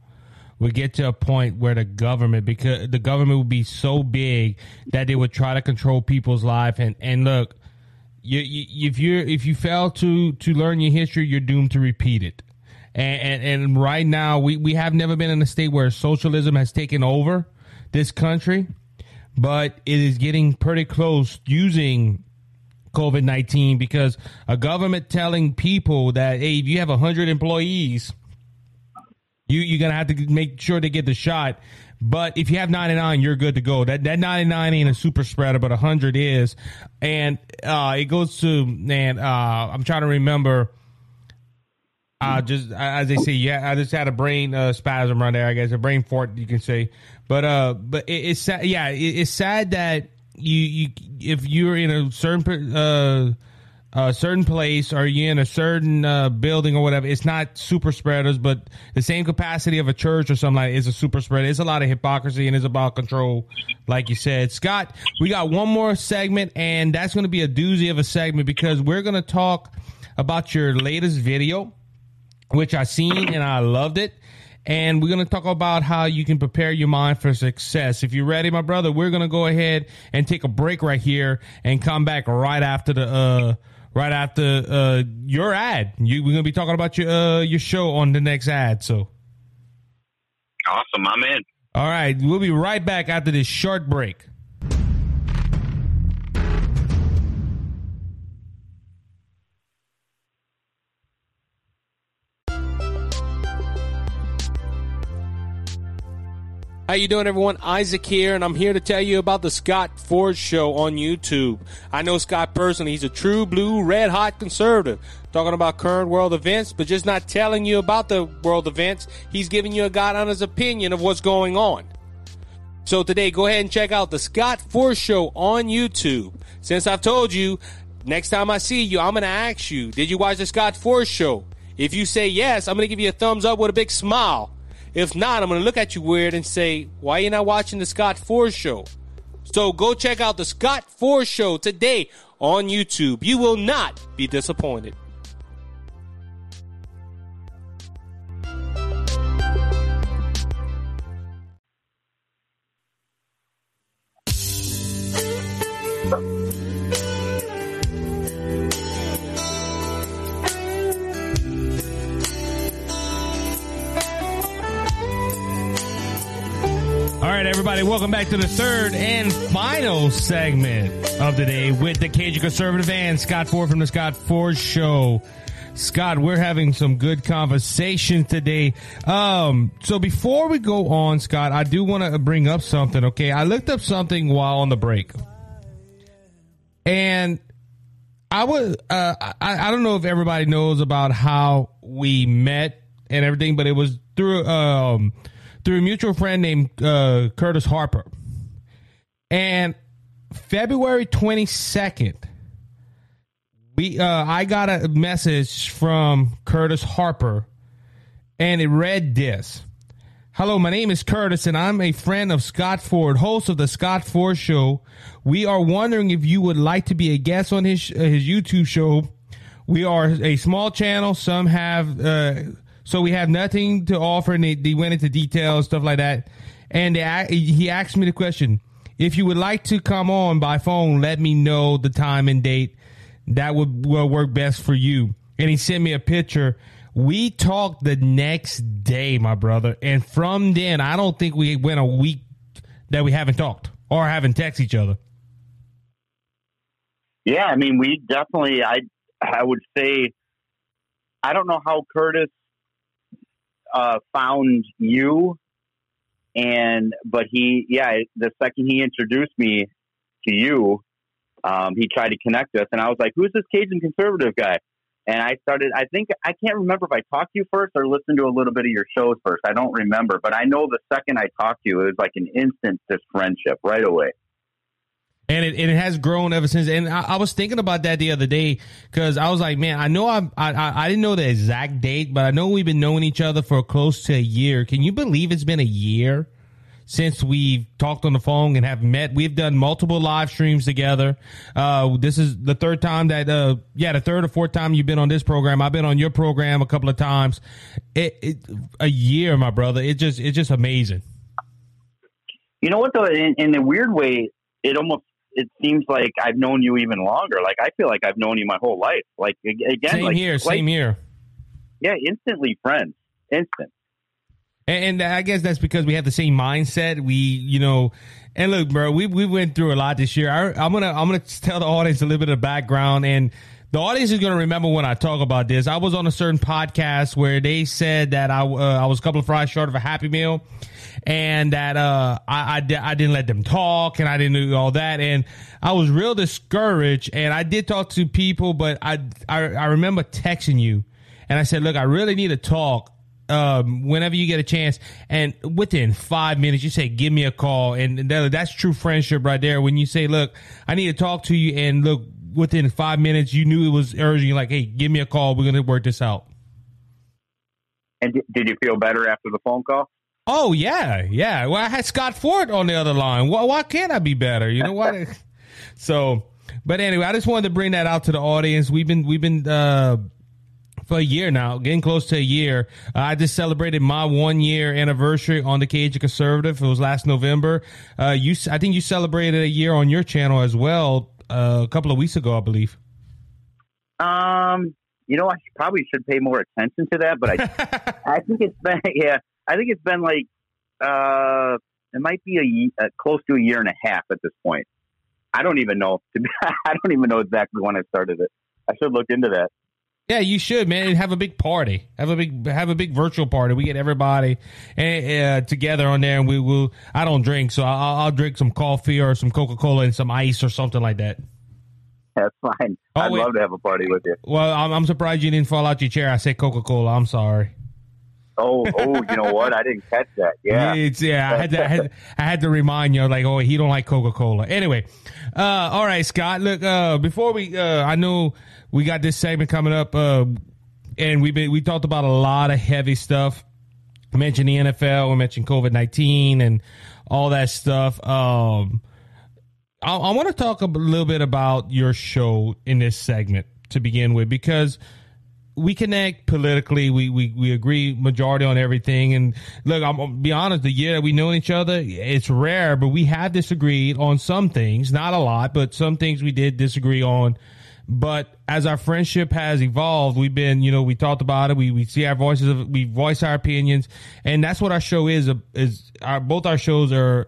would get to a point where the government, because the government would be so big that they would try to control people's life. And, and look, you, you, if you if you fail to to learn your history, you're doomed to repeat it. And, and, and right now, we we have never been in a state where socialism has taken over this country, but it is getting pretty close using COVID nineteen because a government telling people that hey, if you have hundred employees you you're gonna have to make sure they get the shot. But if you have 99, you're good to go. That that 99 ain't a super spreader, but 100 is. And uh, it goes to man. Uh, I'm trying to remember. Uh, just as they say, yeah, I just had a brain uh, spasm right there. I guess a brain fart, you can say. But uh, but it, it's sad. Yeah, it, it's sad that you you if you're in a certain uh a certain place or you in a certain uh, building or whatever, it's not super spreaders, but the same capacity of a church or something like is a super spreader. It's a lot of hypocrisy and it's about control, like you said. Scott, we got one more segment, and that's going to be a doozy of a segment because we're going to talk about your latest video, which I seen and I loved it. And we're going to talk about how you can prepare your mind for success. If you're ready, my brother, we're going to go ahead and take a break right here and come back right after the uh, right after uh, your ad. You, we're gonna be talking about your uh, your show on the next ad. So awesome, I'm in. All right, we'll be right back after this short break. How you doing, everyone? Isaac here, and I'm here to tell you about the Scott Ford Show on YouTube. I know Scott personally; he's a true blue, red hot conservative, talking about current world events, but just not telling you about the world events. He's giving you a God honest opinion of what's going on. So today, go ahead and check out the Scott Ford Show on YouTube. Since I've told you, next time I see you, I'm going to ask you, did you watch the Scott Ford Show? If you say yes, I'm going to give you a thumbs up with a big smile. If not, I'm going to look at you weird and say, why are you not watching the Scott Ford Show? So go check out the Scott Ford Show today on YouTube. You will not be disappointed. Right, everybody, welcome back to the third and final segment of the day with the Cajun Conservative and Scott Ford from the Scott Ford Show. Scott, we're having some good conversation today. Um, so before we go on, Scott, I do want to bring up something. Okay, I looked up something while on the break, and I was uh, I, I don't know if everybody knows about how we met and everything, but it was through um through a mutual friend named uh, Curtis Harper. And February 22nd, we uh, I got a message from Curtis Harper and it read this. Hello, my name is Curtis and I'm a friend of Scott Ford, host of the Scott Ford show. We are wondering if you would like to be a guest on his uh, his YouTube show. We are a small channel. Some have uh, so we have nothing to offer, and they, they went into details, stuff like that. And they, he asked me the question: If you would like to come on by phone, let me know the time and date. That would will work best for you. And he sent me a picture. We talked the next day, my brother, and from then, I don't think we went a week that we haven't talked or haven't texted each other. Yeah, I mean, we definitely. I I would say, I don't know how Curtis uh, found you, and but he, yeah, the second he introduced me to you, um, he tried to connect us, and I was like, "Who's this Cajun conservative guy?" And I started. I think I can't remember if I talked to you first or listened to a little bit of your shows first. I don't remember, but I know the second I talked to you, it was like an instant just friendship right away and it, it has grown ever since. And I, I was thinking about that the other day because I was like, man, I know I'm, I, I didn't know the exact date, but I know we've been knowing each other for close to a year. Can you believe it's been a year? since we've talked on the phone and have met. We've done multiple live streams together. Uh, this is the third time that, uh, yeah, the third or fourth time you've been on this program. I've been on your program a couple of times. It, it, a year, my brother. It just, it's just amazing. You know what though? In, in a weird way, it almost it seems like I've known you even longer. Like I feel like I've known you my whole life. Like again, same like, here, same here. Yeah, instantly friends, instant. And, and, I guess that's because we have the same mindset. We, you know, and look, bro, we we went through a lot this year. I, I'm gonna I'm gonna tell the audience a little bit of background and the audience is going to remember when I talk about this. I was on a certain podcast where they said that I, uh, I was a couple of fries short of a Happy Meal and that uh, I, I, I, didn't let them talk and I didn't do all that. And I was real discouraged. And I did talk to people, but I, I, I remember texting you and I said, look, I really need to talk. Um, whenever you get a chance, and within five minutes, you say, "Give me a call," and that's true friendship right there. When you say, "Look, I need to talk to you," and look, within five minutes, you knew it was urgent. Like, hey, give me a call. We're going to work this out. And did you feel better after the phone call? Oh yeah, yeah. Well, I had Scott Ford on the other line. Why, why can't I be better? You know what? so, but anyway, I just wanted to bring that out to the audience. We've been we've been uh, for a year now, getting close to a year. Uh, I just celebrated my one year anniversary on the Cajun Conservative. It was last November. Uh, you, I think you celebrated a year on your channel as well a couple of weeks ago, I believe. Um, you know, I probably should pay more attention to that, but I, I think it's been, yeah, I think it's been like, uh, it might be a, a close to a year and a half at this point. I don't even know. I don't even know exactly when I started it. I should look into that. Yeah, you should, man. Have a big party. Have a big have a big virtual party. We get everybody uh, together on there, and we will. I don't drink, so I'll, I'll drink some coffee or some Coca Cola and some ice or something like that. That's fine. Oh, I'd wait. love to have a party with you. Well, I'm, I'm surprised you didn't fall out your chair. I said Coca Cola. I'm sorry. Oh, oh, you know what? I didn't catch that. Yeah, it's yeah. I had to, I had, I had to remind you, like, oh, he don't like Coca Cola. Anyway, uh, all right, Scott. Look, uh, before we, uh, I know we got this segment coming up, uh, and we've been we talked about a lot of heavy stuff. I mentioned the NFL. We mentioned COVID nineteen and all that stuff. Um, I, I want to talk a little bit about your show in this segment to begin with because we connect politically. We, we, we agree majority on everything. And look, I'm gonna be honest, the year that we know each other, it's rare, but we have disagreed on some things, not a lot, but some things we did disagree on. But as our friendship has evolved, we've been, you know, we talked about it. We, we see our voices, we voice our opinions, and that's what our show is. Uh, is our both our shows are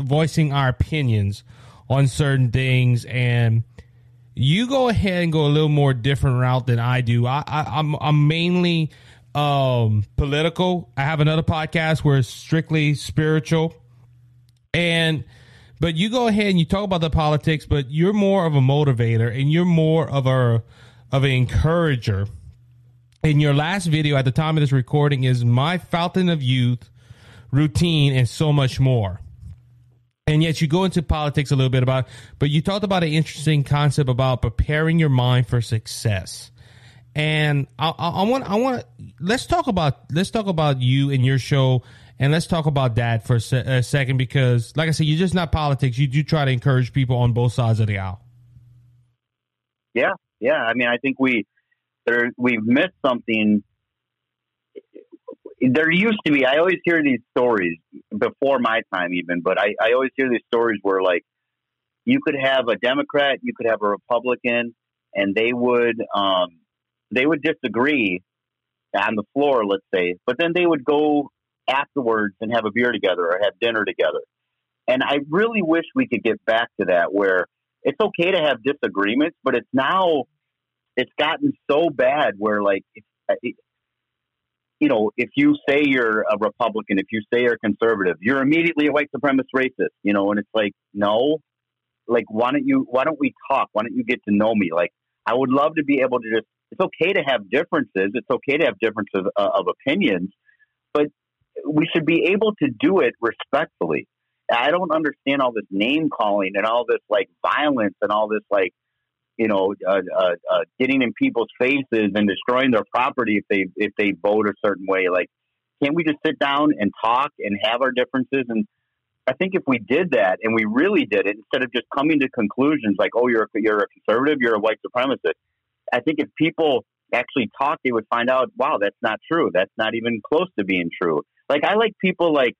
voicing our opinions on certain things, and you go ahead and go a little more different route than I do. I, I I'm I'm mainly um political. I have another podcast where it's strictly spiritual, and but you go ahead and you talk about the politics, but you're more of a motivator and you're more of a of an encourager. In your last video at the time of this recording is my fountain of youth routine and so much more. And yet you go into politics a little bit about, but you talked about an interesting concept about preparing your mind for success. And I, I, I want, I want, let's talk about, let's talk about you and your show and let's talk about that for a, se- a second because, like I said, you're just not politics. You do try to encourage people on both sides of the aisle. Yeah, yeah. I mean, I think we there we've missed something. There used to be. I always hear these stories before my time, even, but I, I always hear these stories where like you could have a Democrat, you could have a Republican, and they would um, they would disagree on the floor, let's say, but then they would go afterwards and have a beer together or have dinner together. And I really wish we could get back to that where it's okay to have disagreements, but it's now it's gotten so bad where like uh, you know, if you say you're a Republican, if you say you're conservative, you're immediately a white supremacist racist, you know, and it's like, no, like, why don't you, why don't we talk? Why don't you get to know me? Like, I would love to be able to just, it's okay to have differences. It's okay to have differences uh, of opinions, but we should be able to do it respectfully. I don't understand all this name calling and all this like violence and all this like you know uh, uh, uh, getting in people's faces and destroying their property if they if they vote a certain way. Like, can't we just sit down and talk and have our differences? And I think if we did that and we really did it instead of just coming to conclusions like, oh, you're a, you're a conservative, you're a white supremacist. I think if people actually talked, they would find out, wow, that's not true. That's not even close to being true. Like I like people like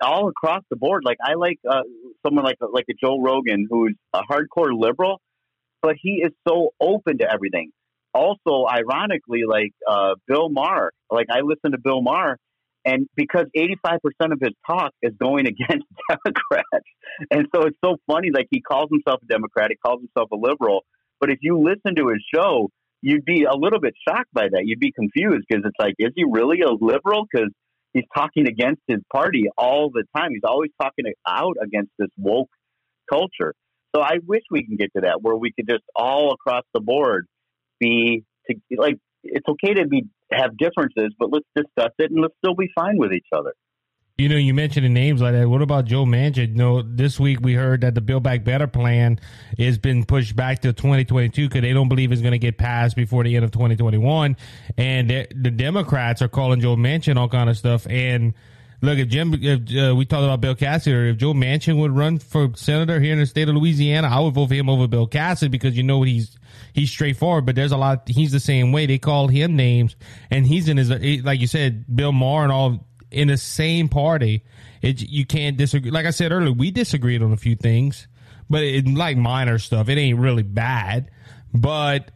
all across the board. Like I like uh, someone like like a Joe Rogan who's a hardcore liberal, but he is so open to everything. Also, ironically, like uh, Bill Maher, like I listen to Bill Maher, and because eighty five percent of his talk is going against Democrats, and so it's so funny. Like he calls himself a Democrat, he calls himself a liberal, but if you listen to his show, you'd be a little bit shocked by that. You'd be confused because it's like, is he really a liberal? Because he's talking against his party all the time. He's always talking out against this woke culture. So I wish we can get to that where we could just all across the board be to, like it's okay to be have differences, but let's discuss it and let's still be fine with each other. You know, you mentioned the names like that. What about Joe Manchin? You know, this week we heard that the Build Back Better plan has been pushed back to 2022 because they don't believe it's going to get passed before the end of 2021. And the Democrats are calling Joe Manchin all kind of stuff. And look, if Jim, if uh, we talked about Bill Cassidy, if Joe Manchin would run for senator here in the state of Louisiana, I would vote for him over Bill Cassidy because you know he's he's straightforward. But there's a lot. He's the same way. They call him names, and he's in his like you said, Bill Maher and all in the same party, it you can't disagree. Like I said earlier, we disagreed on a few things, but it like minor stuff. It ain't really bad, but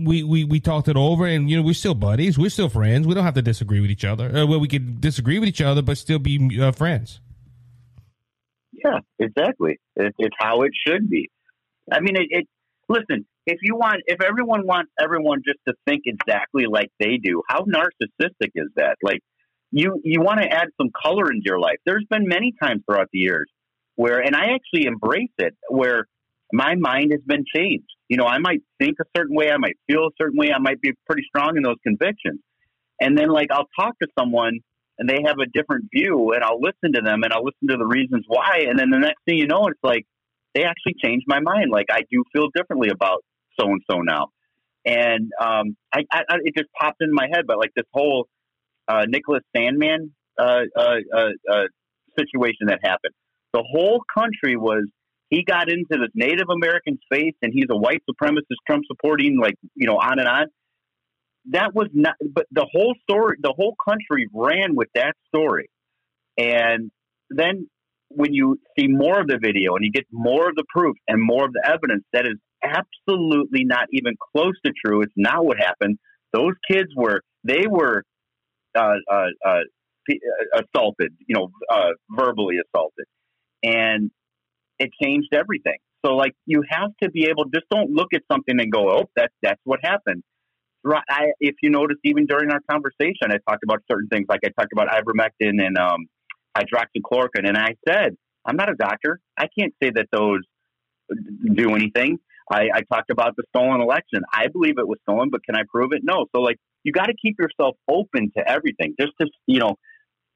we, we, we talked it over and you know we're still buddies. We're still friends. We don't have to disagree with each other. Uh, well we could disagree with each other but still be uh, friends. Yeah exactly. It, it's how it should be. I mean it, it, listen if you want if everyone wants everyone just to think exactly like they do how narcissistic is that? Like you you want to add some color into your life. There's been many times throughout the years where, and I actually embrace it, where my mind has been changed. You know, I might think a certain way, I might feel a certain way, I might be pretty strong in those convictions, and then like I'll talk to someone and they have a different view, and I'll listen to them and I'll listen to the reasons why, and then the next thing you know, it's like they actually changed my mind. Like I do feel differently about so and so now, and um, I, I, it just popped in my head. But like this whole uh, Nicholas Sandmann uh, uh, uh, uh, situation that happened. The whole country was he got into this Native American space and he's a white supremacist, Trump supporting, like you know, on and on. That was not, but the whole story, the whole country ran with that story, and then when you see more of the video and you get more of the proof and more of the evidence that is absolutely not even close to true. It's not what happened. Those kids were they were assaulted, you know, uh, verbally assaulted, and it changed everything. So, like, you have to be able. Just don't look at something and go, "Oh, that's that's what happened." I, if you notice, even during our conversation, I talked about certain things, like I talked about ivermectin and um, hydroxychloroquine, and I said, "I'm not a doctor. I can't say that those do anything." I, I talked about the stolen election. I believe it was stolen, but can I prove it? No. So, like, you got to keep yourself open to everything. Just to you know,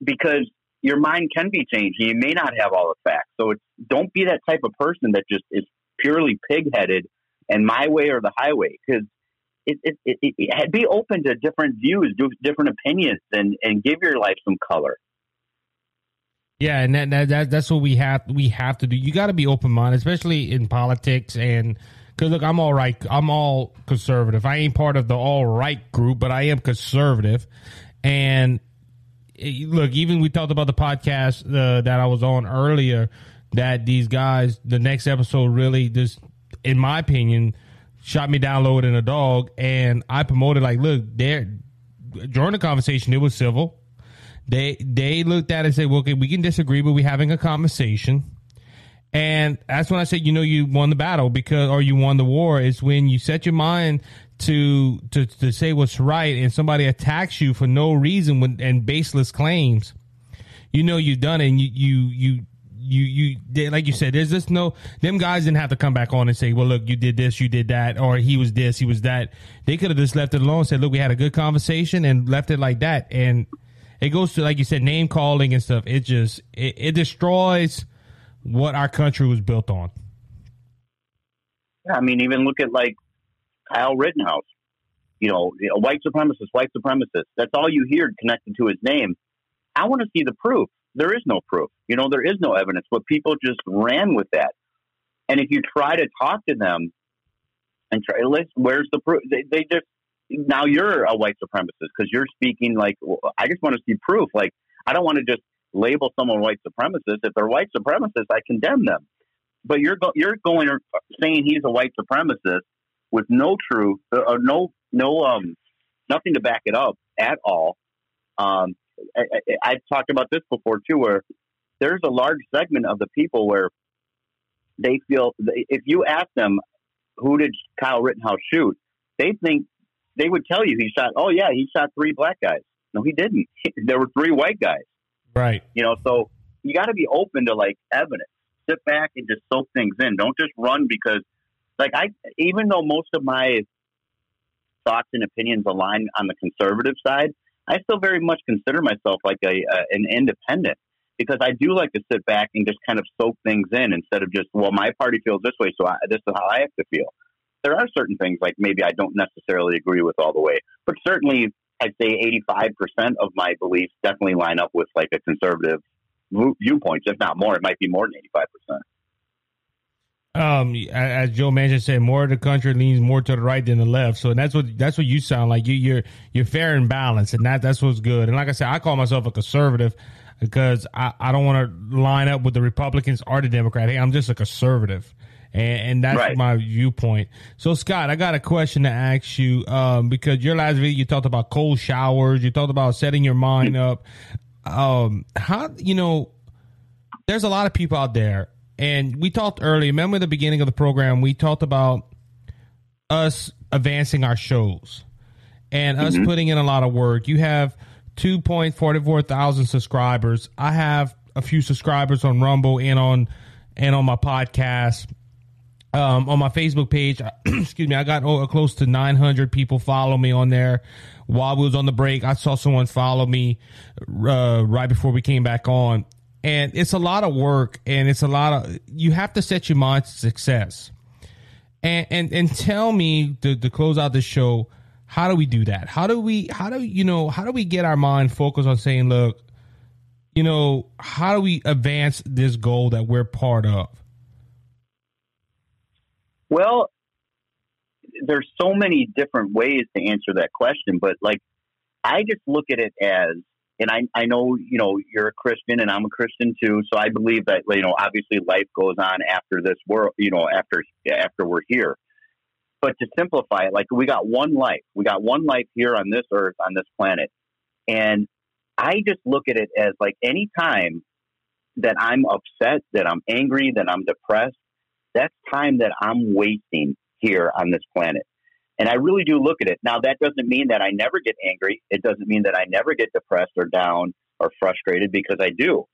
because your mind can be changed. You may not have all the facts. So it's don't be that type of person that just is purely pigheaded and my way or the highway because it, it, it, it, be open to different views, different opinions, and and give your life some color. Yeah, and that, that, that that's what we have we have to do. You got to be open minded, especially in politics and because look, I'm all right. I'm all conservative. I ain't part of the all right group, but I am conservative. And eh, look, even we talked about the podcast uh, that I was on earlier. That these guys, the next episode really just, in my opinion, shot me down lower than a dog. And I promoted like, look, there during the conversation, it was civil. They they looked at it and said, well, okay, we can disagree, but we're having a conversation. And that's when I said, you know, you won the battle because, or you won the war is when you set your mind to, to, to say what's right and somebody attacks you for no reason when, and baseless claims. You know, you've done it and you, you, you, you, you, like you said, there's just no, them guys didn't have to come back on and say, well, look, you did this, you did that, or he was this, he was that. They could have just left it alone said, look, we had a good conversation and left it like that. And it goes to, like you said, name calling and stuff. It just, it, it destroys, what our country was built on. Yeah, I mean, even look at like Kyle Rittenhouse. You know, a white supremacist, white supremacist. That's all you hear connected to his name. I want to see the proof. There is no proof. You know, there is no evidence, but people just ran with that. And if you try to talk to them and try, where's the proof? They, they just now you're a white supremacist because you're speaking like I just want to see proof. Like I don't want to just label someone white supremacist. If they're white supremacist, I condemn them. But you're go- you're going saying he's a white supremacist with no truth uh, uh, no no um nothing to back it up at all. Um, I, I've talked about this before too, where there's a large segment of the people where they feel if you ask them who did Kyle Rittenhouse shoot, they think they would tell you he shot. Oh yeah, he shot three black guys. No, he didn't. There were three white guys. Right. You know, so you got to be open to like evidence. Sit back and just soak things in. Don't just run because, like, I even though most of my thoughts and opinions align on the conservative side, I still very much consider myself like a, a an independent because I do like to sit back and just kind of soak things in instead of just well, my party feels this way, so I, this is how I have to feel. There are certain things like maybe I don't necessarily agree with all the way, but certainly I'd say 85% of my beliefs definitely line up with like a conservative viewpoint, if not more. It might be more than 85%. Um, as Joe Manchin said, more of the country leans more to the right than the left. So that's what that's what you sound like. You, you're you're fair and balanced, and that that's what's good. And like I said, I call myself a conservative because I, I don't want to line up with the Republicans or the Democrat. Hey, I'm just a conservative and, and that's right. my viewpoint. So, Scott, I got a question to ask you um, because your last video you talked about cold showers, you talked about setting your mind up. Um, how you know? There's a lot of people out there, and we talked earlier. Remember the beginning of the program? We talked about us advancing our shows and us mm-hmm. putting in a lot of work. You have 2.44 thousand subscribers. I have a few subscribers on Rumble and on and on my podcast um, on my Facebook page. excuse me, I got oh, close to 900 people follow me on there. While we was on the break, I saw someone follow me uh, right before we came back on, and it's a lot of work, and it's a lot of you have to set your mind to success. And and and tell me to, to close out the show, how do we do that? How do we how do you know how do we get our mind focused on saying, look, you know, how do we advance this goal that we're part of? Well, there's so many different ways to answer that question, but like I just look at it as, and I, I know, you know, you're a Christian and I'm a Christian too. So I believe that, you know, obviously life goes on after this world, you know, after, after we're here. But to simplify it, like we got one life, we got one life here on this earth, on this planet. And I just look at it as like any time that I'm upset, that I'm angry, that I'm depressed, that's time that I'm wasting here on this planet. And I really do look at it. Now, that doesn't mean that I never get angry. It doesn't mean that I never get depressed or down or frustrated because I do.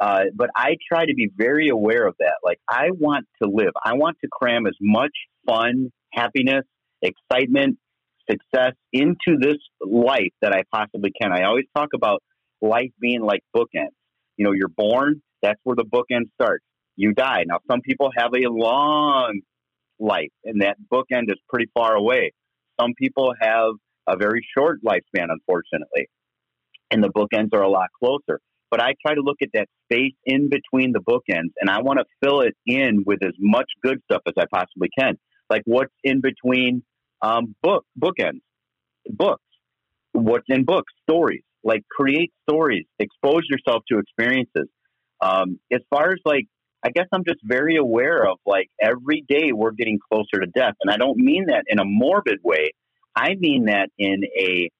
Uh, but I try to be very aware of that. Like, I want to live, I want to cram as much fun, happiness, excitement, success into this life that I possibly can. I always talk about life being like bookends. You know, you're born, that's where the bookend starts. You die. Now, some people have a long life, and that bookend is pretty far away. Some people have a very short lifespan, unfortunately, and the bookends are a lot closer. But I try to look at that space in between the bookends, and I want to fill it in with as much good stuff as I possibly can. Like what's in between um, book bookends, books. What's in books? Stories. Like create stories. Expose yourself to experiences. Um, as far as like I guess I'm just very aware of like every day we're getting closer to death, and I don't mean that in a morbid way. I mean that in a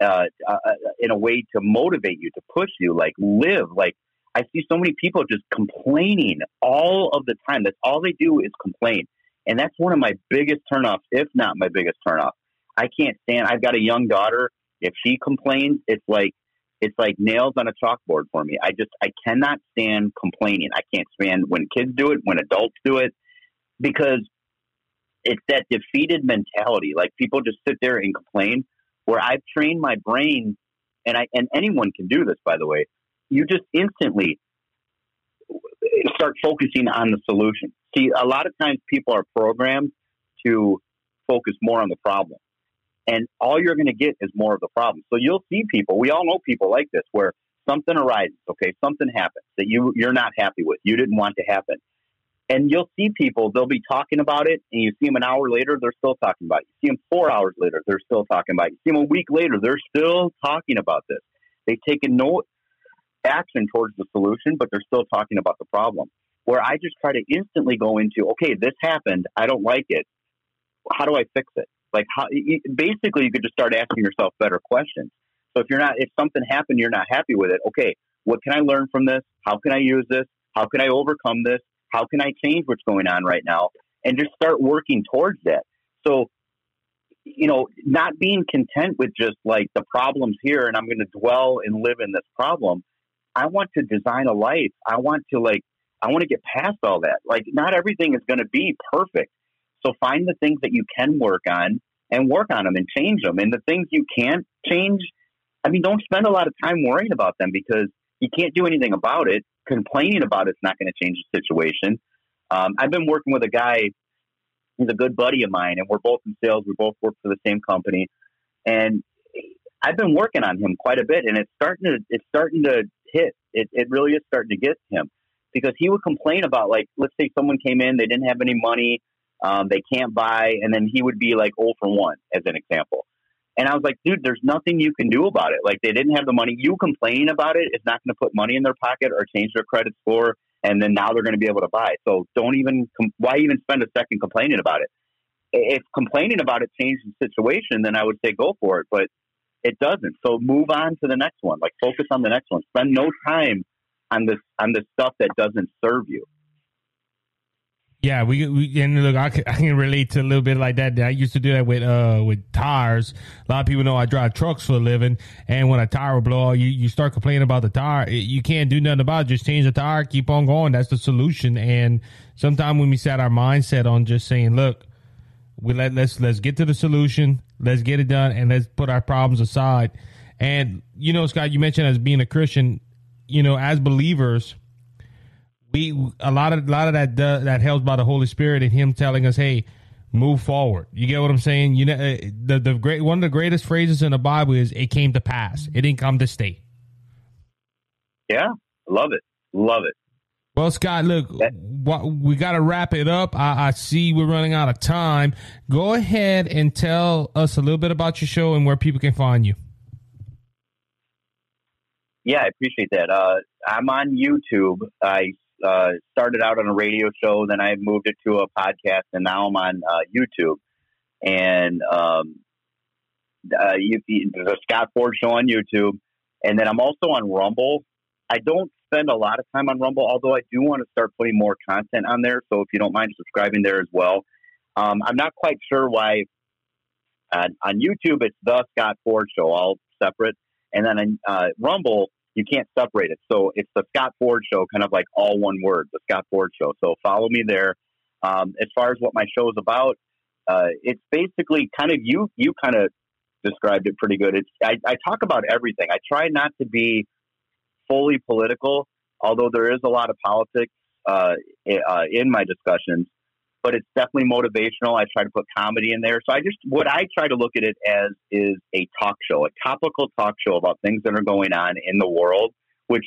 uh, uh, in a way to motivate you, to push you, like live. Like I see so many people just complaining all of the time. That's all they do is complain, and that's one of my biggest turnoffs, if not my biggest turnoff. I can't stand. I've got a young daughter. If she complains, it's like it's like nails on a chalkboard for me. I just I cannot stand complaining. I can't stand when kids do it, when adults do it, because it's that defeated mentality. Like people just sit there and complain. Where I've trained my brain, and I and anyone can do this, by the way. You just instantly start focusing on the solution. See, a lot of times people are programmed to focus more on the problem and all you're going to get is more of the problem. So you'll see people. We all know people like this where something arises. Okay, something happens that you you're not happy with. You didn't want to happen, and you'll see people. They'll be talking about it, and you see them an hour later. They're still talking about it. You see them four hours later. They're still talking about it. You see them a week later. They're still talking about this. They've taken no action towards the solution, but they're still talking about the problem. Where I just try to instantly go into, okay, this happened. I don't like it. How do I fix it? Like how, basically, you could just start asking yourself better questions. So if you're not, if something happened, you're not happy with it. Okay, what can I learn from this? How can I use this? How can I overcome this? How can I change what's going on right now? And just start working towards that. So, you know, not being content with just like the problems here and I'm going to dwell and live in this problem. I want to design a life. I want to like, I want to get past all that. Like, not everything is going to be perfect. So find the things that you can work on and work on them and change them. And the things you can't change, I mean, don't spend a lot of time worrying about them because you can't do anything about it. Complaining about it's not going to change the situation. Um, I've been working with a guy. He's a good buddy of mine, and we're both in sales. We both work for the same company, and I've been working on him quite a bit, and it's starting to it's starting to hit. It it really is starting to get him because he would complain about like let's say someone came in, they didn't have any money, um, they can't buy, and then he would be like 0 for 1, as an example. And I was like, dude, there's nothing you can do about it. Like, they didn't have the money. You complaining about it is not going to put money in their pocket or change their credit score. And then now they're going to be able to buy. So don't even, why even spend a second complaining about it? If complaining about it changes the situation, then I would say go for it. But it doesn't. So move on to the next one. Like, focus on the next one. Spend no time on this on the stuff that doesn't serve you. Yeah, we, we and look, I can, I can relate to a little bit like that. I used to do that with uh with tires. A lot of people know I drive trucks for a living, and when a tire will blow, you you start complaining about the tire. You can't do nothing about it. Just change the tire, keep on going. That's the solution. And sometimes when we set our mindset on just saying, look, we let let's let's get to the solution, let's get it done, and let's put our problems aside. And you know, Scott, you mentioned as being a Christian, you know, as believers we a lot of a lot of that uh, that held by the Holy Spirit and Him telling us, "Hey, move forward." You get what I'm saying? You know, uh, the the great one of the greatest phrases in the Bible is, "It came to pass. It didn't come to stay." Yeah, love it, love it. Well, Scott, look, we got to wrap it up. I, I, see we're running out of time. Go ahead and tell us a little bit about your show and where people can find you. Yeah, I appreciate that. Uh, I'm on YouTube. I uh, started out on a radio show, then I moved it to a podcast, and now I'm on uh, YouTube. and um, uh, you, there's a Scott Ford show on YouTube, and then I'm also on Rumble. I don't spend a lot of time on Rumble, although I do want to start putting more content on there. So if you don't mind subscribing there as well, um, I'm not quite sure why. Uh, on YouTube, it's the Scott Ford Show, all separate, and then on uh, Rumble, you can't separate it. So it's the Scott Ford Show, kind of like all one word, the Scott Ford Show. So follow me there. Um, as far as what my show is about, uh, it's basically kind of you. You kind of described it pretty good. It's I, I talk about everything. I try not to be fully political, although there is a lot of politics uh, uh, in my discussions. But it's definitely motivational. I try to put comedy in there. So I just what I try to look at it as is a talk show, a topical talk show about things that are going on in the world, which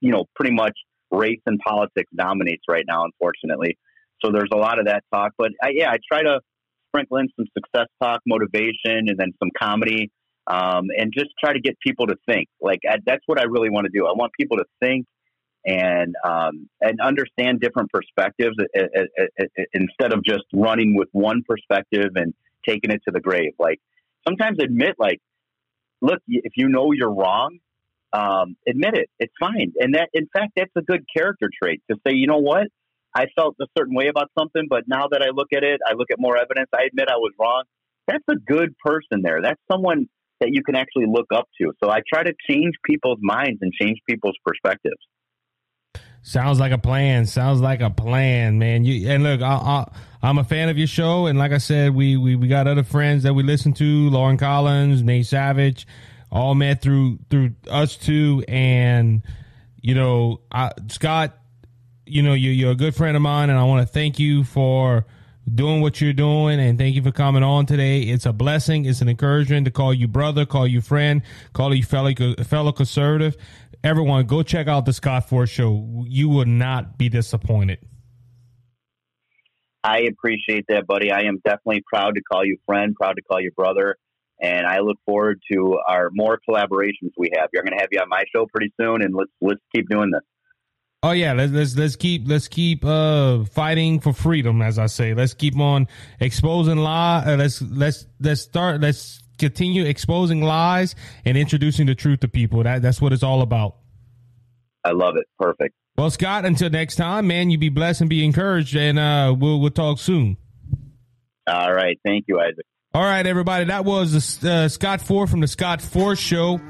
you know pretty much race and politics dominates right now, unfortunately. So there's a lot of that talk. But I, yeah, I try to sprinkle in some success talk, motivation, and then some comedy, um, and just try to get people to think. Like I, that's what I really want to do. I want people to think and um, and understand different perspectives uh, uh, uh, instead of just running with one perspective and taking it to the grave. Like sometimes admit, like, look, if you know you're wrong, um, admit it. It's fine. And that, in fact, that's a good character trait to say, you know what, I felt a certain way about something, but now that I look at it, I look at more evidence. I admit I was wrong. That's a good person there. That's someone that you can actually look up to. So I try to change people's minds and change people's perspectives. Sounds like a plan. Sounds like a plan, man. You and look, I, am a fan of your show, and like I said, we, we we got other friends that we listen to, Lauren Collins, Nate Savage, all met through through us too, and you know, I, Scott, you know, you, you're a good friend of mine, and I want to thank you for doing what you're doing and thank you for coming on today. It's a blessing. It's an encouragement to call you brother, call you friend, call you fellow, fellow conservative. Everyone, go check out the Scott Ford show. You will not be disappointed. I appreciate that, buddy. I am definitely proud to call you friend, proud to call you brother. And I look forward to our more collaborations we have. You're going to have you on my show pretty soon, and let's let's keep doing this. Oh yeah, let's let's let's keep let's keep uh fighting for freedom, as I say. Let's keep on exposing lie. Uh, let's let's let's start. Let's continue exposing lies and introducing the truth to people. That that's what it's all about. I love it. Perfect. Well, Scott, until next time, man, you be blessed and be encouraged, and uh, we'll we'll talk soon. All right. Thank you, Isaac. All right, everybody. That was uh, Scott Ford from the Scott Ford Show,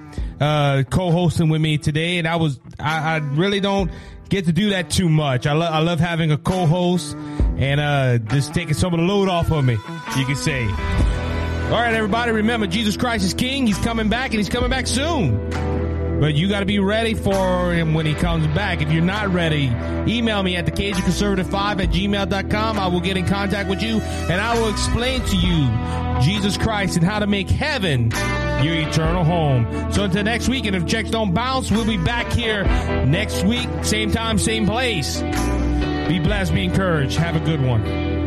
uh, co-hosting with me today, and I was I, I really don't get to do that too much. I, love I love having a co-host and uh, just taking some of the load off of me, you can say. All right, everybody, remember Jesus Christ is King. He's coming back and he's coming back soon. But you got to be ready for him when he comes back. If you're not ready, email me at thecajunconservative5 at gmail.com. I will get in contact with you and I will explain to you Jesus Christ and how to make heaven your eternal home. So until next week, and if checks don't bounce, we'll be back here next week, same time, same place. Be blessed, be encouraged. Have a good one.